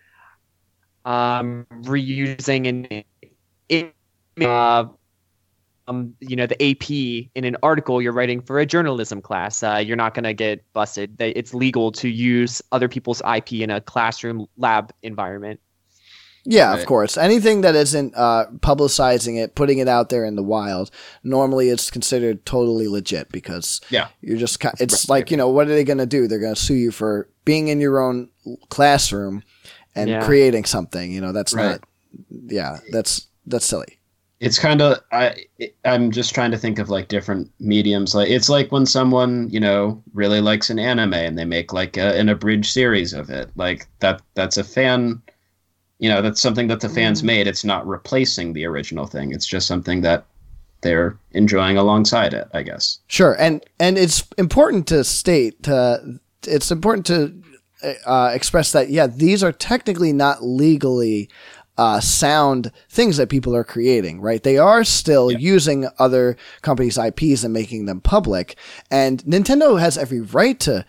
um, reusing an it, uh, um, you know, the AP in an article you're writing for a journalism class, uh, you're not going to get busted. It's legal to use other people's IP in a classroom lab environment. Yeah, of course. Anything that isn't uh, publicizing it, putting it out there in the wild, normally it's considered totally legit because Yeah. you're just. ki- It's like you know what are they going to do? They're going to sue you for being in your own classroom and Yeah. creating something. You know that's Right. not. Yeah, that's that's silly. It's kind of I I'm just trying to think of like different mediums. Like it's like when someone you know really likes an anime and they make like a, an abridged series of it. Like that that's a fan. You know that's something that the fans Mm. made. It's not replacing the original thing. It's just something that they're enjoying alongside it. I guess. Sure, and and it's important to state. To, it's important to uh, express that yeah, these are technically not legally uh, sound things that people are creating. Right? They are still Yeah. using other companies' IPs and making them public, and Nintendo has every right to.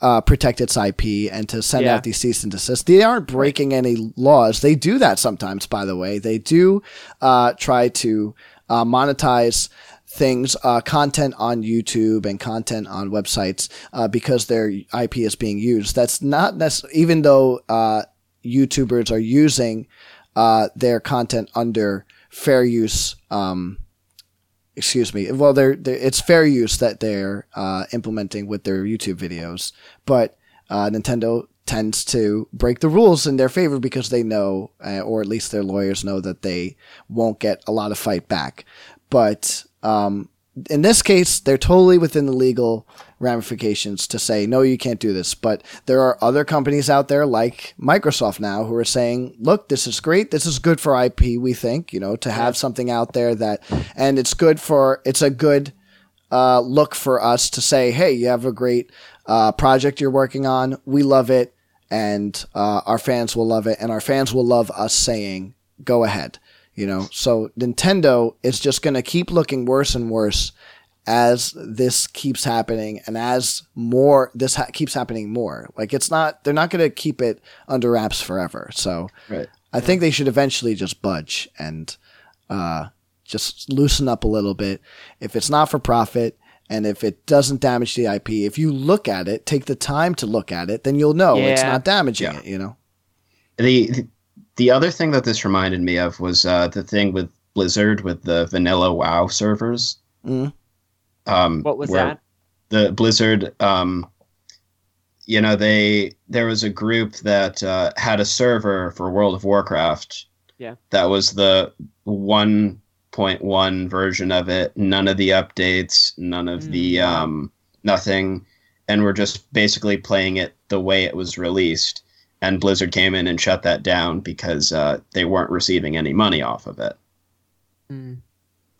Uh, protect its IP and to send Yeah. out these cease and desist. They aren't breaking any laws. They do that sometimes, by the way. They do uh, try to uh, monetize things, uh, content on YouTube and content on websites uh, because their IP is being used. That's not necessarily, even though uh, YouTubers are using uh, their content under fair use. Um, excuse me. Well, they're, they're it's fair use that they're uh, implementing with their YouTube videos, but uh, Nintendo tends to break the rules in their favor because they know, uh, or at least their lawyers know, that they won't get a lot of fight back. But um, in this case, they're totally within the legal ramifications to say, no, you can't do this. But there are other companies out there like Microsoft now who are saying, look, this is great. This is good for IP, we think, you know, to have something out there that, and it's good for, it's a good uh, look for us to say, hey, you have a great uh, project you're working on. We love it. And uh, our fans will love it. And our fans will love us saying, go ahead. You know, so Nintendo is just going to keep looking worse and worse as this keeps happening and as more this ha- keeps happening more. Like it's not they're not going to keep it under wraps forever. So Right. I think they should eventually just budge and uh, just loosen up a little bit. If it's not for profit and if it doesn't damage the IP, if you look at it, take the time to look at it, then you'll know it's not damaging Yeah. it. You know. The the other thing that this reminded me of was uh, the thing with Blizzard with the vanilla WoW servers. Mm. Um, What was that? The Blizzard, um, you know, they there was a group that uh, had a server for World of Warcraft. Yeah. That was the one point one version of it. None of the updates, none of the Mm, wow. um, nothing, and we're just basically playing it the way it was released and Blizzard came in and shut that down because uh, they weren't receiving any money off of it. Mm.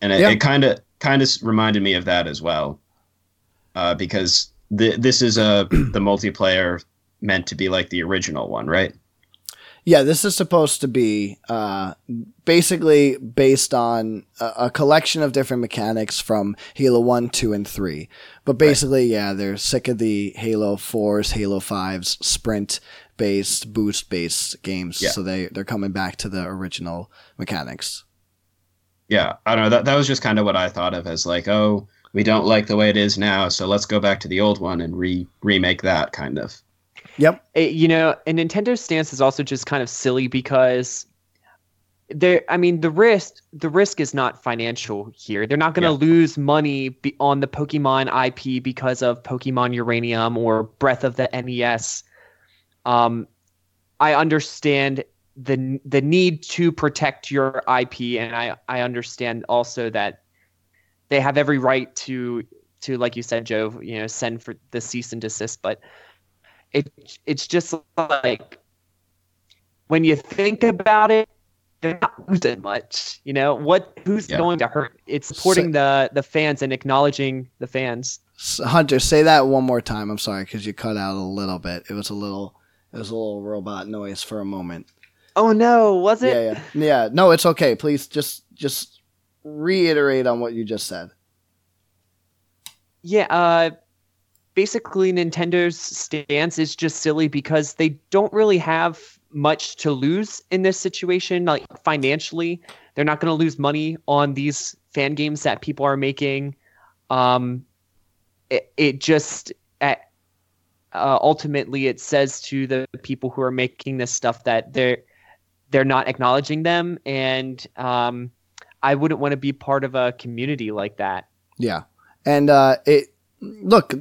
And it Yeah. kind of kind of reminded me of that as well, uh, because this is a the multiplayer meant to be like the original one, right? Yeah, this is supposed to be uh, basically based on a, a, collection of different mechanics from Halo 1, 2, and 3. But basically, right. yeah, they're sick of the Halo 4s, Halo 5s, sprint based, boost based games. Yeah. So they, they're coming back to the original mechanics. Yeah, I don't know. That, that was just kind of what I thought of as like, oh, we don't like the way it is now, so let's go back to the old one and re remake that kind of. Yep. It, you know, and Nintendo's stance is also just kind of silly because there I mean the risk the risk is not financial here. They're not going to yeah. lose money be, on the Pokemon IP because of Pokemon Uranium or Breath of the NES. Um I understand the the need to protect your IP and I I understand also that they have every right to to like you said Joe, you know, send for the cease and desist, but it it's just like when you think about it, they're not losing much. You know what? Who's yeah. going to hurt? It's supporting so, the the fans and acknowledging the fans. Hunter, say that one more time. I'm sorry because you cut out a little bit. It was a little it was a little robot noise for a moment. Oh no, was it? Yeah, yeah, yeah. No, it's okay. Please just just reiterate on what you just said. Yeah, uh, basically Nintendo's stance is just silly because they don't really have much to lose in this situation like financially they're not going to lose money on these fan games that people are making um it, it just at, uh, ultimately it says to the people who are making this stuff that they're they're not acknowledging them and um i wouldn't want to be part of a community like that yeah and uh it look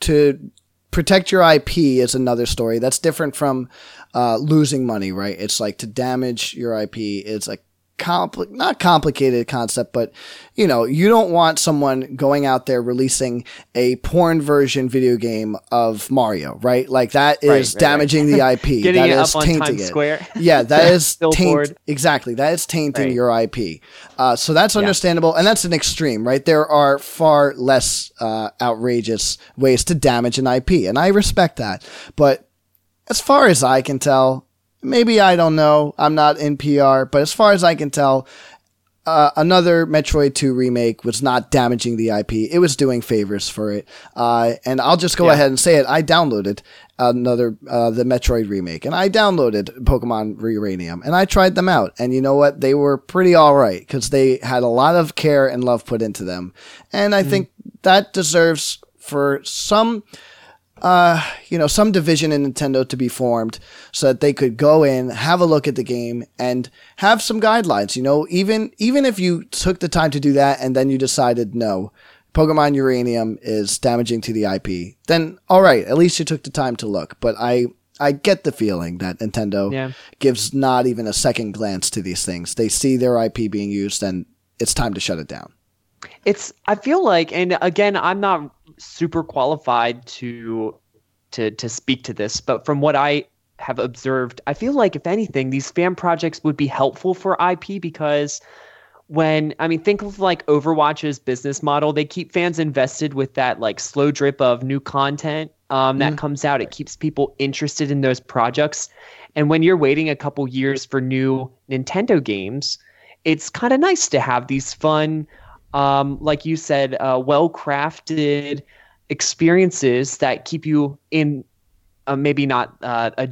to protect your IP is another story. That's different from uh, losing money, right? It's like to damage your IP. It's like compli- not complicated concept, but you know, you don't want someone going out there releasing a porn version video game of Mario, right? Like that is right, right, damaging right. the IP. Getting that it is up on Times it. Square. Yeah, that is taint- exactly. That is tainting your IP. Uh, so that's understandable, yeah. and that's an extreme, right? There are far less uh, outrageous ways to damage an IP, and I respect that. But as far as I can tell, maybe I don't know. I'm not in PR, but as far as I can tell, uh, another Metroid 2 remake was not damaging the IP. It was doing favors for it. Uh, and I'll just go yeah. ahead and say it. I downloaded another, uh, the Metroid remake and I downloaded Pokemon Uranium and I tried them out. And you know what? They were pretty alright because they had a lot of care and love put into them. And I mm. think that deserves for some, uh, you know, some division in Nintendo to be formed so that they could go in, have a look at the game, and have some guidelines. You know, even even if you took the time to do that and then you decided no, Pokemon Uranium is damaging to the IP, then all right, at least you took the time to look. But I I get the feeling that Nintendo yeah. gives not even a second glance to these things. They see their IP being used, and it's time to shut it down. It's I feel like, and again, I'm not super qualified to to to speak to this, but from what I have observed, I feel like if anything, these fan projects would be helpful for IP because when I mean think of like Overwatch's business model, they keep fans invested with that like slow drip of new content um, that mm. comes out. It keeps people interested in those projects. And when you're waiting a couple years for new Nintendo games, it's kind of nice to have these fun um, like you said, uh, well crafted experiences that keep you in uh, maybe not uh, a,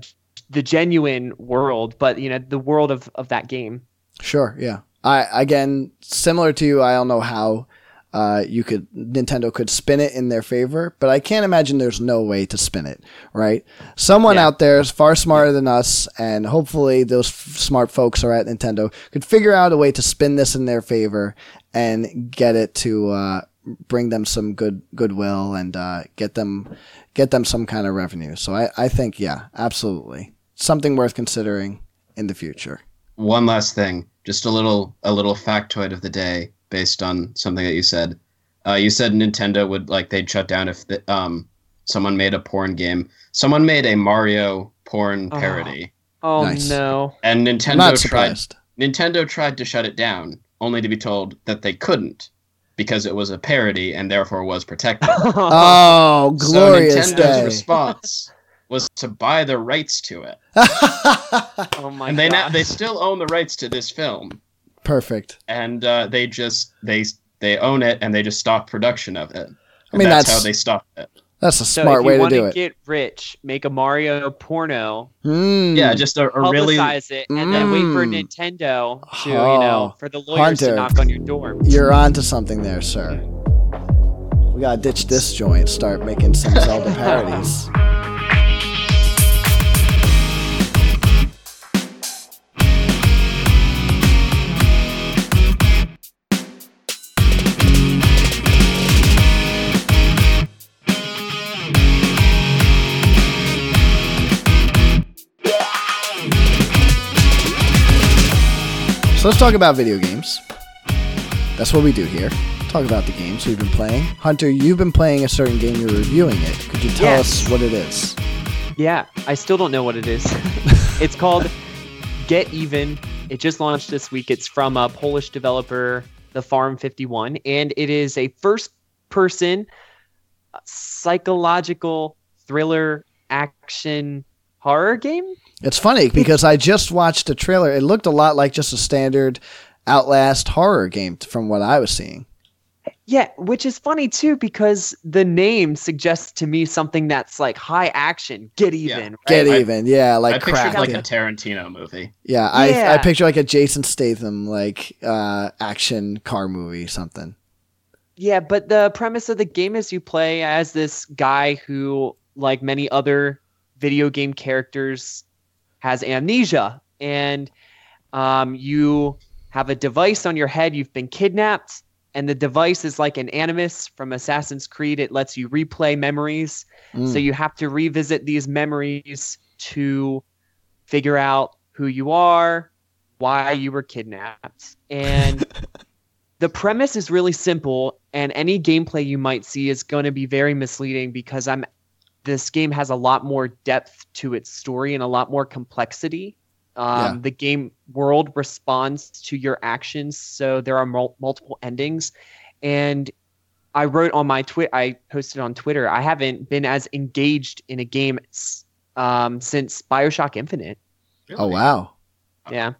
the genuine world, but you know the world of, of that game. Sure. Yeah. I again similar to you. I don't know how uh, you could Nintendo could spin it in their favor, but I can't imagine there's no way to spin it. Right? Someone yeah. out there is far smarter than us, and hopefully those f- smart folks are at Nintendo could figure out a way to spin this in their favor and get it to uh, bring them some good goodwill and uh, get them get them some kind of revenue. So I, I think yeah, absolutely something worth considering in the future. One last thing, just a little a little factoid of the day based on something that you said. Uh, you said Nintendo would like they'd shut down if the, um someone made a porn game. Someone made a Mario porn oh. parody. Oh, oh nice. no! And Nintendo tried. Nintendo tried to shut it down only to be told that they couldn't because it was a parody and therefore was protected. oh, glorious so Nintendo's day. response was to buy the rights to it, Oh my God. and they god. now they still own the rights to this film, Perfect. and uh, they just they they own it and they just stopped production of it. I mean, that's, that's- how they stopped it. That's a so smart if way you to want do to it. get rich, make a Mario porno, Hmm. Yeah, just a, a really publicize it, and then wait for Mm. Nintendo to, you Oh, know, for the lawyers Hunter. to knock on your door. You're onto something there, sir. We gotta ditch this joint. Start making some Zelda parodies. So let's talk about video games. That's what we do here. Talk about the games we've been playing. Hunter, you've been playing a certain game. You're reviewing it. Could you tell Yes. us what it is? Yeah, I still don't know what it is. it's called Get Even. It just launched this week. It's from a Polish developer, The Farm 51, and it is a first person uh, psychological thriller action horror game. It's funny because I just watched a trailer. It looked a lot like just a standard Outlast horror game from what I was seeing. Yeah, which is funny too because the name suggests to me something that's like high action, get Yeah. even. right? Get I- even, yeah, I like pictured crack. like yeah. a Tarantino movie. yeah, I I picture like a Jason Statham like uh, action car movie something. Yeah, but the premise of the game is you play as this guy who, like many other video game characters, has amnesia, and um, you have a device on your head. You've been kidnapped, and the device is like an animus from Assassin's Creed. It lets you replay memories, Mm. so you have to revisit these memories to figure out who you are, why you were kidnapped, and the premise is really simple and any gameplay you might see is going to be very misleading because i'm this game has a lot more depth to its story and a lot more complexity um, Yeah. the game world responds to your actions so there are mul- multiple endings and i wrote on my tweet, i posted on twitter i haven't been as engaged in a game um, since bioshock infinite Oh wow, yeah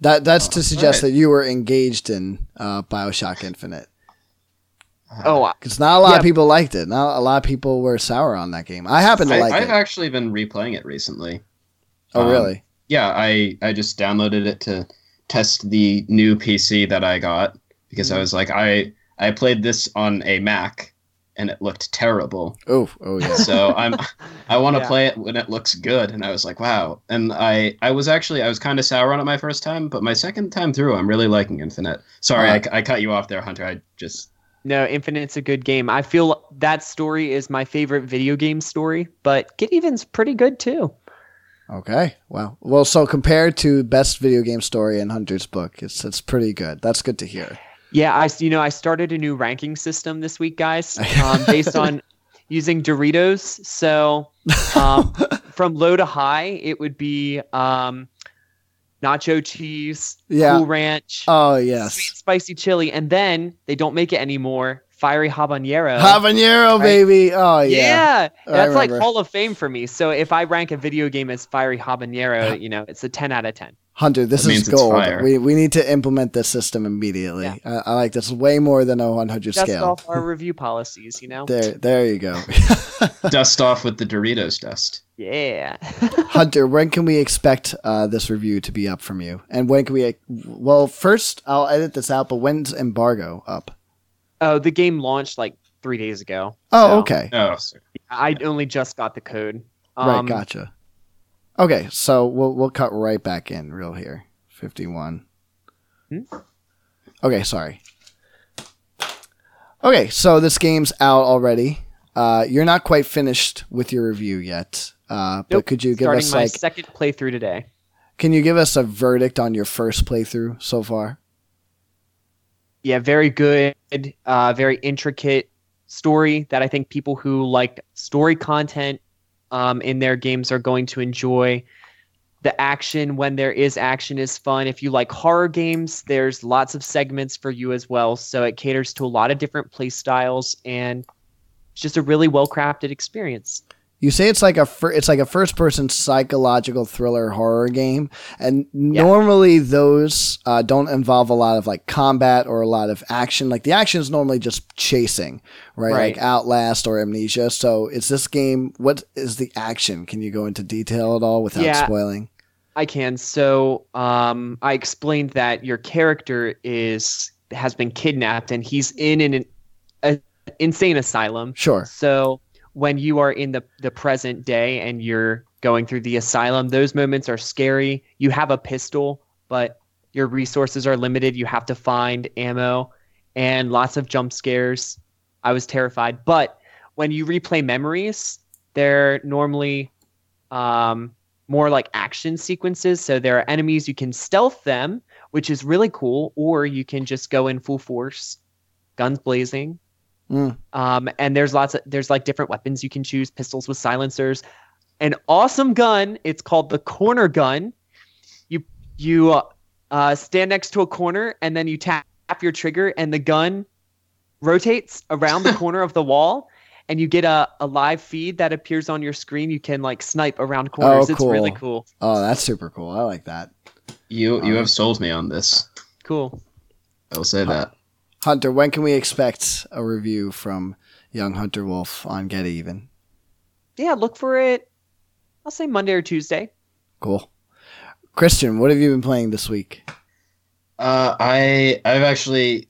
that that's Oh, to suggest right. that you were engaged in uh, Bioshock Infinite. Oh Because not a lot Yeah. of people liked it. Not a lot of people were sour on that game. I happen to I, like I've it. actually been replaying it recently. oh um, really? Yeah, I I just downloaded it to test the new PC that I got because Mm-hmm. I was like I I played this on a Mac and it looked terrible. Oh oh yeah. So I'm I want to Yeah. play it when it looks good and I was like wow. And I I was actually I was kind of sour on it my first time, but my second time through I'm really liking Infinite. Sorry, Uh, I, I cut you off there, Hunter. I just No, Infinite's a good game. I feel that story is my favorite video game story, but Get Even's pretty good too. Okay. Well, well. So compared to best video game story in Hunter's book, it's it's pretty good. That's good to hear. Yeah, I you know I started a new ranking system this week, guys, um, based on using Doritos. So um, from low to high, it would be um, nacho cheese, Yeah. Cool Ranch, Oh sweet yes, spicy chili, and then they don't make it anymore. Fiery habanero. habanero, Right. baby. Oh yeah. Yeah, that's like. Hall of Fame for me. So if I rank a video game as fiery habanero, you know, it's a 10 out of 10. Hunter, this That is means it's gold. We we need to implement this system immediately. Yeah. I, I like this way more than a 100 Just scale. off our review policies, you know? There, there you go. dust off with the Doritos dust. Yeah. Hunter, when can we expect uh, this review to be up from you? And when can we? Well, first I'll edit this out. But when's embargo up? oh, the game launched like three days ago. Oh, So, okay. Oh, sorry. I only just got the code. right, Um, gotcha. Okay, so we'll we'll cut right back in real here. 51. Hmm? Okay, sorry. Okay, so this game's out already. Uh, you're not quite finished with your review yet. Uh, but could you give Starting us my like second playthrough today. can you give us a verdict on your first playthrough so far? Yeah, very good, uh, very intricate story that I think people who like story content um, in their games are going to enjoy. The action, when there is action, is fun. If you like horror games, there's lots of segments for you as well. So it caters to a lot of different play styles and it's just a really well crafted experience. You say it's like a fir- it's like a first person psychological thriller horror game, and normally those uh, don't involve a lot of like combat or a lot of action. Like the action is normally just chasing, right? Right. Like Outlast or Amnesia. So is this game? What is the action? Can you go into detail at all without Yeah. spoiling? I can. So um, I explained that your character is has been kidnapped and he's in an, an insane asylum. Sure. So when you are in the the present day and you're going through the asylum, those moments are scary. You have a pistol, but your resources are limited. You have to find ammo and lots of jump scares. I was terrified, but when you replay memories, they're normally um, more like action sequences. So there are enemies you can stealth them, which is really cool, or you can just go in full force, guns blazing. Mm. Um, and there's lots of there's like different weapons you can choose, pistols with silencers. An awesome gun. It's called the corner gun. You you uh, uh, stand next to a corner and then you tap your trigger and the gun rotates around the corner of the wall and you get a, a live feed that appears on your screen. You can like snipe around corners. It's really cool. cool. Oh, that's super cool. I like that. You you Um, have sold me on this. Cool. I will say that. Hunter, when can we expect a review from young Hunter Wolfe on Get Even? Yeah, look for it. I'll say Monday or Tuesday. Cool. Christian, what have you been playing this week? Uh, I I've actually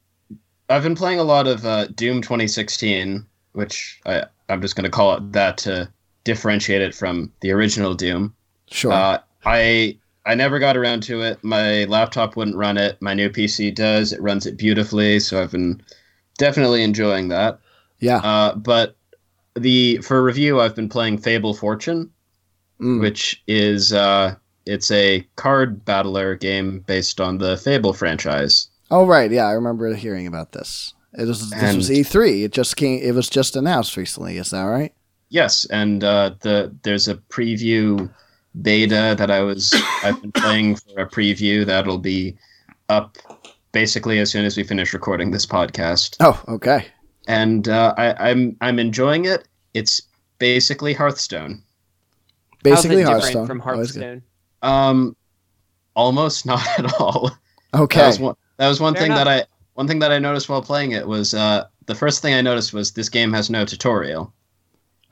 I've been playing a lot of uh, Doom 2016, which I I'm just gonna call it that to differentiate it from the original Doom. Sure. Uh, I I never got around to it. My laptop wouldn't run it. My new PC does. It runs it beautifully. So I've been definitely enjoying that. yeah. Uh, but the for review, I've been playing Fable Fortune, Mm. which is uh, it's a card battler game based on the Fable franchise. Oh right, yeah, I remember hearing about this. It was this was E3. It just came. It was just announced recently. Is that right? Yes, and uh, the there's a preview beta that I was I've been playing for a preview that'll be up basically as soon as we finish recording this podcast. Oh, okay. And uh, I, I'm I'm enjoying it. It's basically Hearthstone. Basically, How's it Hearthstone. from Always good. Hearthstone. Um, almost not at all. Okay. That was one. That was one thing enough. that I one thing that I noticed while playing it was uh, the first thing I noticed was this game has no tutorial.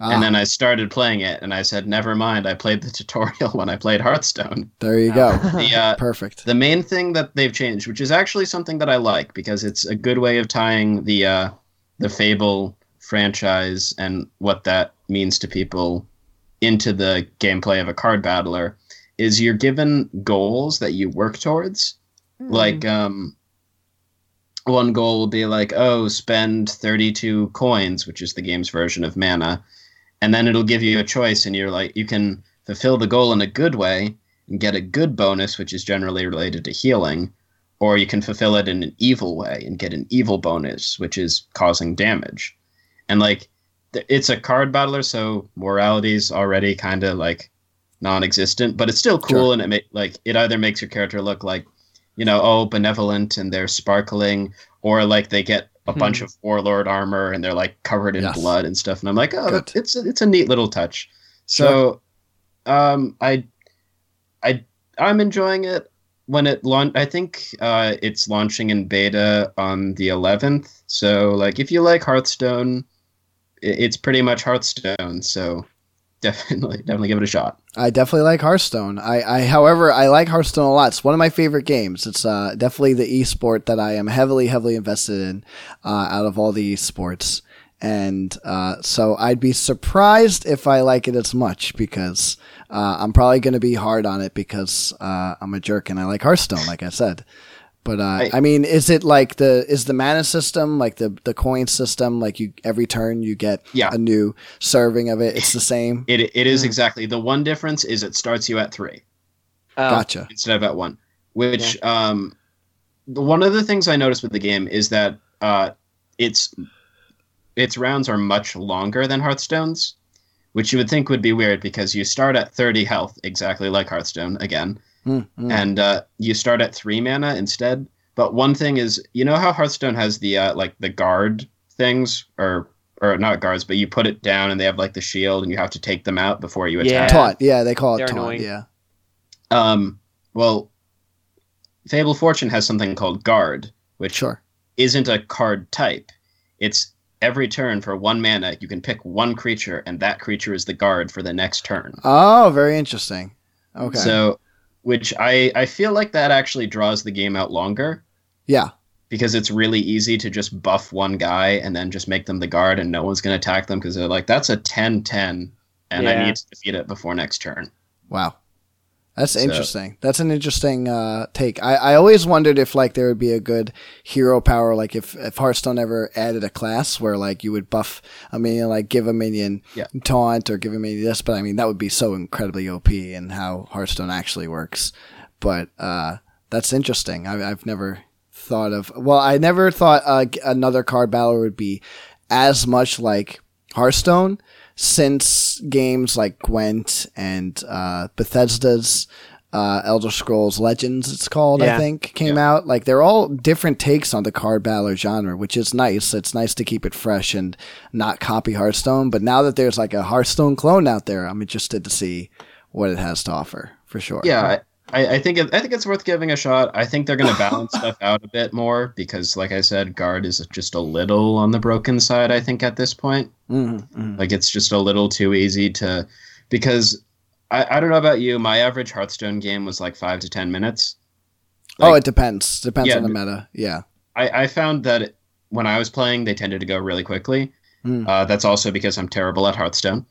Ah, And then I started playing it, and I said, "Never mind. I played the tutorial when I played Hearthstone." there you go. The uh, Perfect. the main thing that they've changed, which is actually something that I like because it's a good way of tying the uh, the Fable franchise and what that means to people into the gameplay of a card battler, is you're given goals that you work towards. Like um, one goal will be like, oh, spend 32 coins, which is the game's version of mana, and then it'll give you a choice, and you're like, you can fulfill the goal in a good way and get a good bonus, which is generally related to healing, or you can fulfill it in an evil way and get an evil bonus, which is causing damage. And like, it's a card battler, so morality's already kind of like non-existent, but it's still cool, Sure. and it ma- like it either makes your character look like, you know, oh, benevolent and they're sparkling, or like they get a bunch Hmm. of warlord armor and they're like covered in Yes. blood and stuff. And I'm like, oh, Good. it's a, it's a neat little touch. So, um, I, I, I'm enjoying it. When it launch, I think uh, it's launching in beta on the 11th. So, like, if you like Hearthstone, it's pretty much Hearthstone. So, definitely, definitely give it a shot. I definitely like Hearthstone. I, I, however, I like Hearthstone a lot. It's one of my favorite games. It's uh, definitely the esport that I am heavily, heavily invested in uh, out of all the esports. And uh, so I'd be surprised if I like it as much because uh, I'm probably going to be hard on it because uh, I'm a jerk and I like Hearthstone, like I said. But uh, I, I- mean, is it like the is the mana system like the the coin system? Like you every turn you get Yeah. a new serving of it. It's the same. It, it is Hmm. exactly the one difference is it starts you at three. Oh, Gotcha. instead of at one. Which um, the- one of the things I noticed with the game is that uh, its its rounds are much longer than Hearthstone's, which you would think would be weird because you start at thirty health, exactly like Hearthstone again, Mm, mm. and uh, you start at three mana instead. But one thing is, you know how Hearthstone has the uh, like the guard things or or not guards, but you put it down and they have like the shield and you have to take them out before you Yeah. attack. Taunt. Yeah, they call it They're taunt. annoying. Yeah. Um, well, Fable Fortune has something called guard, which Sure. isn't a card type. It's every turn for one mana, you can pick one creature, and that creature is the guard for the next turn. Oh, very interesting. Okay. So, which I I feel like that actually draws the game out longer yeah. because it's really easy to just buff one guy and then just make them the guard, and no one's going to attack them because they're like that's a 10-10, and I need to defeat it before next turn. Wow. That's So- interesting. That's an interesting uh, take. I, I always wondered if like there would be a good hero power, like if, if Hearthstone ever added a class where like you would buff a minion, like give a minion Yeah. taunt or give a minion this, but I mean that would be so incredibly OP in how Hearthstone actually works. But uh, that's interesting. I, I've never thought of. Well, I never thought uh, another card battle would be as much like Hearthstone since games like Gwent and uh, Bethesda's uh, Elder Scrolls Legends, it's called, I think, came out. Like they're all different takes on the card battler genre, which is nice. It's nice to keep it fresh and not copy Hearthstone. But now that there's like a Hearthstone clone out there, I'm interested to see what it has to offer for sure. Yeah, I, I think it, I think it's worth giving a shot. I think they're going to balance stuff out a bit more because, like I said, guard is just a little on the broken side. I think at this point, Mhm, mhm. like it's just a little too easy to because I, I don't know about you. My average Hearthstone game was like five to ten minutes. oh, it depends. Depends Yeah, on the meta. Yeah. I, I found that when I was playing, they tended to go really quickly. Mm. Uh, that's also because I'm terrible at Hearthstone.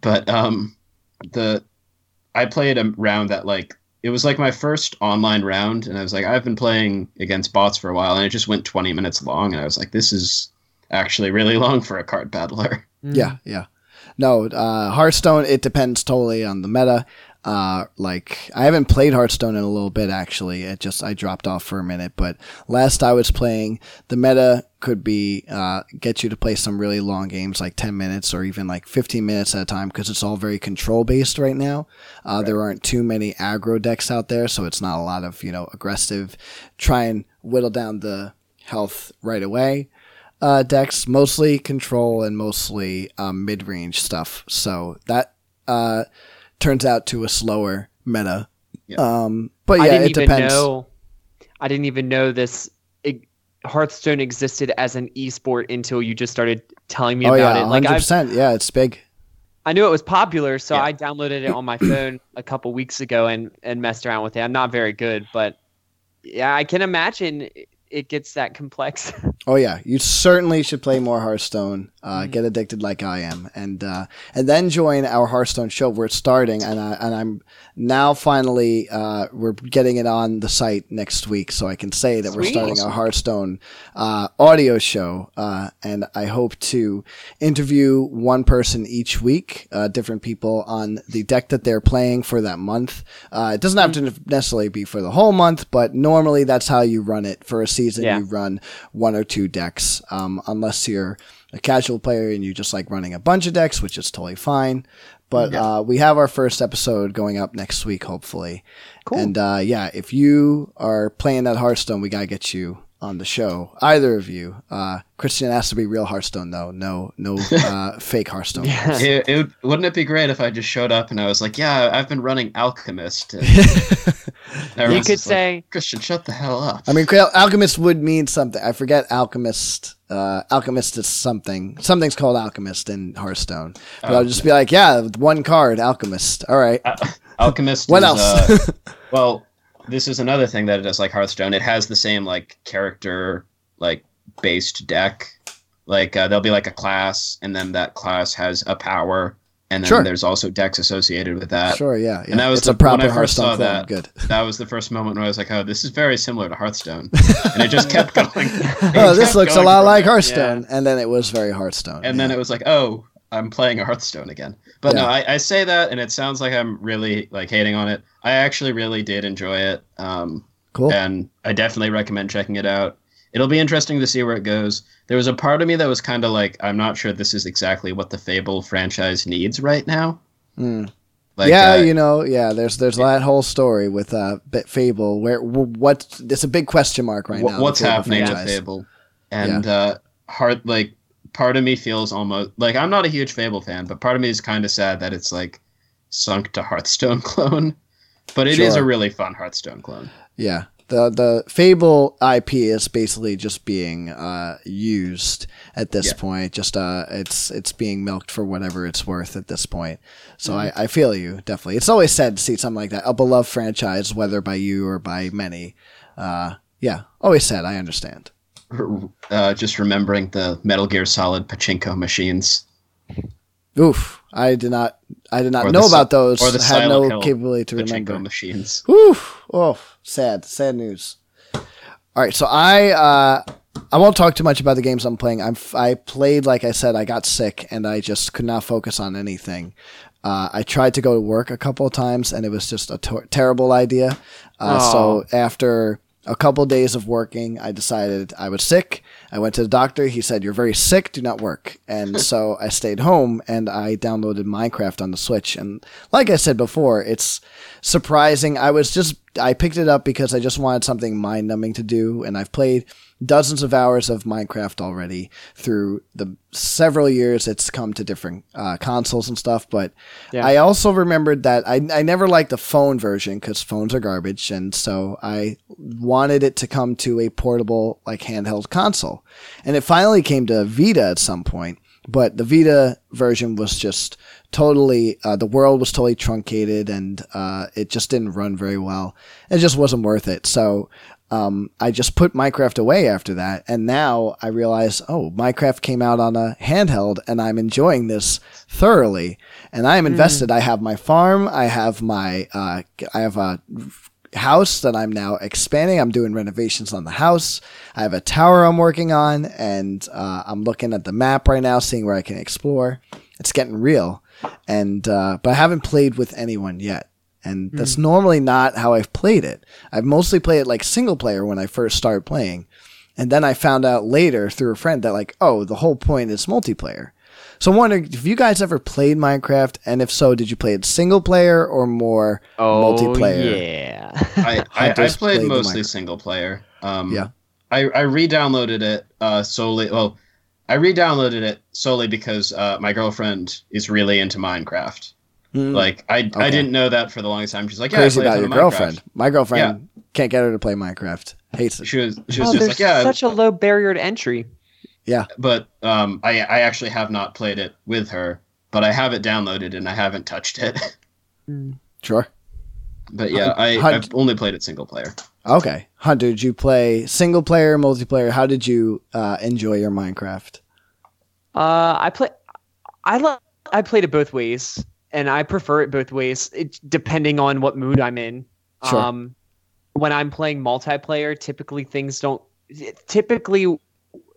But um, the I played a round that like it was like my first online round, and I was like, I've been playing against bots for a while, and it just went 20 minutes long, and I was like, this is actually really long for a card battler. Yeah, yeah. No, uh, Hearthstone. It depends totally on the meta. Uh, like I haven't played Hearthstone in a little bit actually. It just I dropped off for a minute, but last I was playing, the meta could be uh, get you to play some really long games, like ten minutes or even like fifteen minutes at a time, because it's all very control based right now. Uh, There aren't too many aggro decks out there, so it's not a lot of you know aggressive. Try and whittle down the health right away uh, decks, mostly control and mostly um, mid range stuff. So that uh, turns out to a slower meta. Yeah. Um, but I yeah, didn't it even depends. know. I didn't even know this. It, Hearthstone existed as an esport until you just started telling me Oh about yeah, it. Like hundred I, percent. Yeah, it's big. I knew it was popular, so Yeah. I downloaded it on my phone a couple weeks ago and and messed around with it. I'm not very good, but yeah, I can imagine it- gets that complex. Oh yeah, you certainly should play more Hearthstone. Uh, Mhm. Get addicted like I am, and uh, and then join our Hearthstone show. We're starting, and I, and I'm now finally uh, we're getting it on the site next week, so I can say that we're starting a Hearthstone uh, audio show, uh, and I hope to interview one person each week, uh, different people on the deck that they're playing for that month. Uh, it doesn't have to necessarily be for the whole month, but normally that's how you run it for a season. Yeah. You run one or two decks, um, unless you're a casual player and you just like running a bunch of decks, which is totally fine. But uh, we have our first episode going up next week, hopefully. Cool. And uh, yeah, if you are playing that Hearthstone, we gotta get you on the show. Either of you. Uh, Christian has to be real Hearthstone though. No, no uh, fake Hearthstone. Yeah. It, it would, wouldn't it be great if I just showed up and I was like, yeah, I've been running Alchemist. And you could just like, say Christian, shut the hell up. I mean, alchemist would mean something. I forget alchemist. Uh, alchemist is something. Something's called alchemist in Hearthstone. But Oh, I'll just be like, yeah, one card, alchemist. All right. Alchemist. What is, else? uh, well, this is another thing that it does like Hearthstone. It has the same like character like based deck. Like uh, there'll be like a class, and then that class has a power, and then Sure. there's also decks associated with that. sure, yeah, yeah. and that was it's the- a proper when I first saw that, Good. That was the first moment where I was like, "Oh, this is very similar to Hearthstone," and it just kept going. Oh, this looks a lot like. Hearthstone. And then it was very Hearthstone. And then it was like, "Oh, I'm playing a Hearthstone again." But no, I, I say that, and it sounds like I'm really like hating on it. I actually really did enjoy it. Um, cool. and I definitely recommend checking it out. It'll be interesting to see where it goes. There was a part of me that was kind of like, I'm not sure this is exactly what the Fable franchise needs right now. Mm. Like, yeah, uh, you know, yeah. There's there's that whole story with uh, Bit Fable where what it's a big question mark right wh- now. what's happening franchise. with Fable? And uh, hard like part of me feels almost like I'm not a huge Fable fan, but part of me is kind of sad that it's like sunk to Hearthstone clone. But it is Sure. a really fun Hearthstone clone. Yeah. The the Fable IP is basically just being uh, used at this Yeah. point. Just uh, it's it's being milked for whatever it's worth at this point. So I, I feel you definitely. It's always sad to see something like that, a beloved franchise, whether by you or by many. Uh, yeah, always sad. I understand. Uh, just remembering the Metal Gear Solid pachinko machines. Oof, I did not I did not Or know si- about those. or the had no Hill capability to Pachinko remember. machines. Oof! Oh, sad, sad news. All right, so I uh, I won't talk too much about the games I'm playing. I'm f- I played like I said. I got sick and I just could not focus on anything. Uh, I tried to go to work a couple of times and it was just a ter- terrible idea. Uh, so after a couple days of working, I decided I was sick. I went to the doctor. He said, "You're very sick. Do not work." And so I stayed home and I downloaded Minecraft on the Switch. And like I said before, it's surprising. I was just I picked it up because I just wanted something mind numbing to do, and I've played dozens of hours of Minecraft already through the several years it's come to different uh, consoles and stuff. But Yeah. I also remembered that I, I never liked the phone version because phones are garbage, and so I wanted it to come to a portable like handheld console, and it finally came to Vita at some point. But the Vita version was just totally uh, the world was totally truncated and uh, it just didn't run very well. It just wasn't worth it. So um, I just put Minecraft away after that, and now I realize, oh, Minecraft came out on a handheld, and I'm enjoying this thoroughly, and I am invested. I have my farm, I have my, uh, I have a house that I'm now expanding. I'm doing renovations on the house. I have a tower I'm working on, and uh, I'm looking at the map right now, seeing where I can explore. It's getting real, and uh, but I haven't played with anyone yet and that's normally not how I've played it. I've mostly played it like single player when I first started playing, and then I found out later through a friend that like, oh, the whole point is multiplayer. So I'm wondering if you guys ever played Minecraft, and if so, did you play it single player or more Oh multiplayer? yeah. I, I, I played played mostly single player. Um, Yeah. I, I re-downloaded it uh, solely. Well, I re-downloaded it solely because uh, my girlfriend is really into Minecraft. Hmm. Like I, Okay. I didn't know that for the longest time. She's like, yeah, Crazy I about your of Minecraft. girlfriend. My girlfriend can't get her to play Minecraft. Hates it. She was, she was oh, just like, yeah, such a low barrier to entry. Yeah, but um, I, I actually have not played it with her, but I have it downloaded and I haven't touched it. Sure. But yeah, I, Hunt- I've only played it single player. Okay. Hunter, did you play single player, multiplayer? How did you uh, enjoy your Minecraft? Uh, I play. I love. I played it both ways, and I prefer it both ways, it, depending on what mood I'm in. Sure. Um, when I'm playing multiplayer, typically things don't. Typically,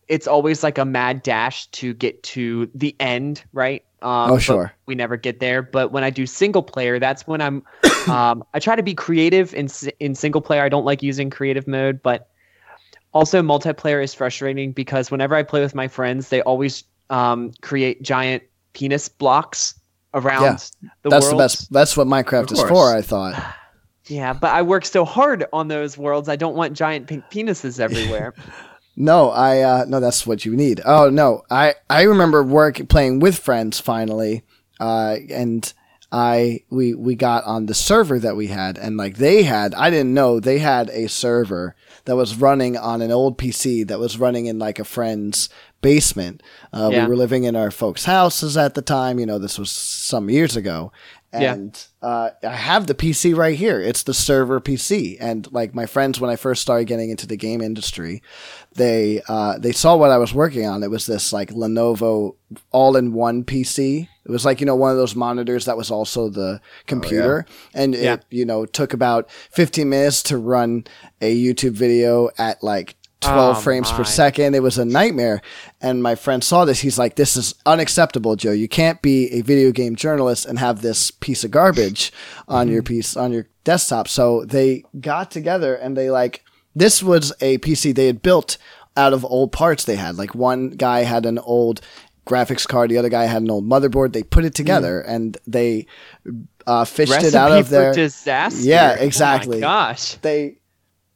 it's always like a mad dash to get to the end, right? Um, Oh, sure. We never get there. But when I do single player, that's when I'm. um, I try to be creative in in single player. I don't like using creative mode, but also multiplayer is frustrating because whenever I play with my friends, they always um, create giant penis blocks around Yeah, the That's worlds. the best. That's what Minecraft is for. I thought. Yeah, but I work so hard on those worlds. I don't want giant pink penises everywhere. No, I uh, no, that's what you need. Oh no, I I remember work playing with friends finally, uh, and I we we got on the server that we had, and like they had, I didn't know they had a server that was running on an old PC that was running in like a friend's basement. Uh, Yeah. We were living in our folks' houses at the time. You know, this was some years ago. Yeah. And uh, I have the PC right here. It's the server PC. And like my friends, when I first started getting into the game industry, they uh, they saw what I was working on. It was this like Lenovo all-in-one PC. It was like you know one of those monitors that was also the computer, and Yeah. it you know took about 15 minutes to run a YouTube video at like 12 Oh, frames per second. It was a nightmare. And my friend saw this. He's like, "This is unacceptable, Joe. You can't be a video game journalist and have this piece of garbage on your piece on your desktop." So they got together and they like this was a PC they had built out of old parts they had. Like one guy had an old graphics card, the other guy had an old motherboard. They put it together and they uh, fished Recipe it out of their disaster. Yeah, Oh my exactly. gosh. they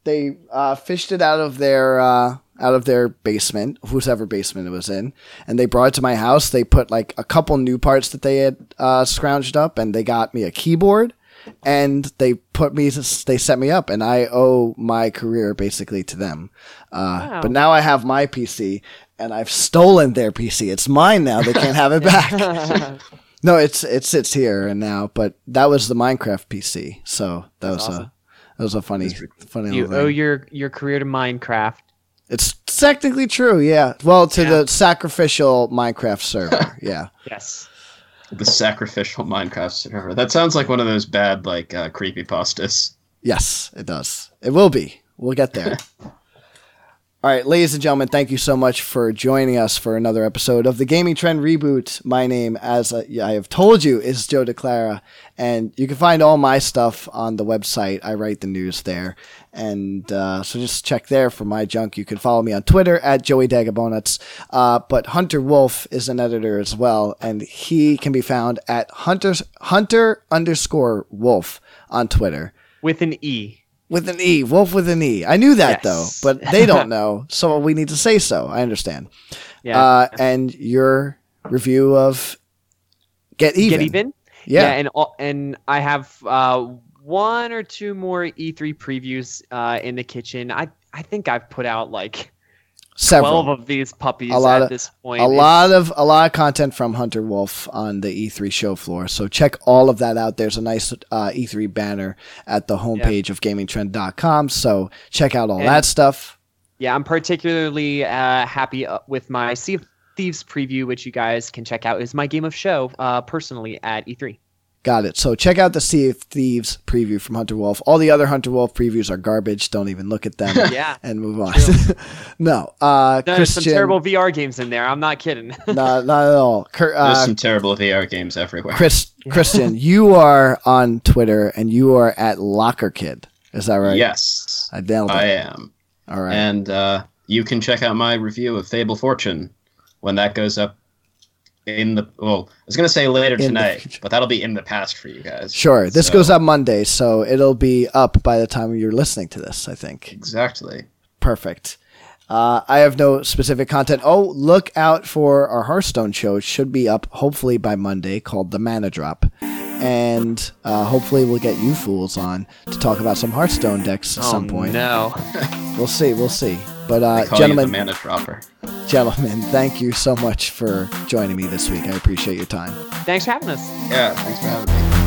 they uh, fished it out of their uh, out of their basement, whoever basement it was in, and they brought it to my house. They put like a couple new parts that they had uh, scrounged up, and they got me a keyboard, and they put me, they set me up, and I owe my career basically to them. Uh, Wow. But now I have my PC, and I've stolen their PC. It's mine now. They can't have it back. no, it's it sits here and now, but that was the Minecraft PC, so that That's was awesome. a that was a funny funny. you little owe thing. your your career to Minecraft. It's technically true, yeah. Well, to Yeah. the sacrificial Minecraft server, yeah. Yes. The sacrificial Minecraft server. That sounds like one of those bad like uh, creepy pastas. Yes, it does. It will be. We'll get there. All right, ladies and gentlemen, thank you so much for joining us for another episode of the Gaming Trend Reboot. My name, as I I have told you, is Joe DeClara, and you can find all my stuff on the website. I write the news there, and uh, so just check there for my junk. You can follow me on Twitter at Joey Dagabonuts. Uh, but Hunter Wolfe is an editor as well, and he can be found at Hunter Hunter underscore Wolf on Twitter With an E. with an E, Wolf with an E. I knew that Yes. though, but they don't know, so we need to say so. I understand. Yeah. Uh, and your review of Get Even. Get even. Yeah. and and I have uh, one or two more E3 previews uh, in the kitchen. I I think I've put out like Several. twelve of these puppies A lot at of- this point. a It's- lot of a lot of content from Hunter Wolfe on the E3 show floor. So check all of that out. There's a nice uh, E3 banner at the homepage of gamingtrend.com. So check out all And- that stuff. Yeah, I'm particularly uh, happy uh, with my Sea of Thieves preview, which you guys can check out. Is my game of show uh, personally at E3. Got it. So check out the Sea of Thieves preview from Hunter Wolfe. All the other Hunter Wolfe previews are garbage. Don't even look at them. Yeah. and move on. No, uh, There's some terrible VR games in there. I'm not kidding. not, not at all. Cur- There's uh, some terrible VR games everywhere. Chris, Christian, you are on Twitter and you are at Locker Kid. Is that right? Yes, I nailed it. I am. all right. And uh, you can check out my review of Fable Fortune when that goes up in the. Well, I was going to say later In tonight, but that'll be in the past for you guys. sure. This So- goes up Monday, so it'll be up by the time you're listening to this. I think. Exactly. Perfect. Uh, I have no specific content. Oh, look out for our Hearthstone show. It should be up hopefully by Monday called The Mana Drop. And uh, hopefully we'll get you fools on to talk about some Hearthstone decks at some Oh, point. No. We'll see. We'll see. But uh, call you the gentlemen, mana dropper. gentlemen, thank you so much for joining me this week. I appreciate your time. Thanks for having us. Yeah, thanks for having me.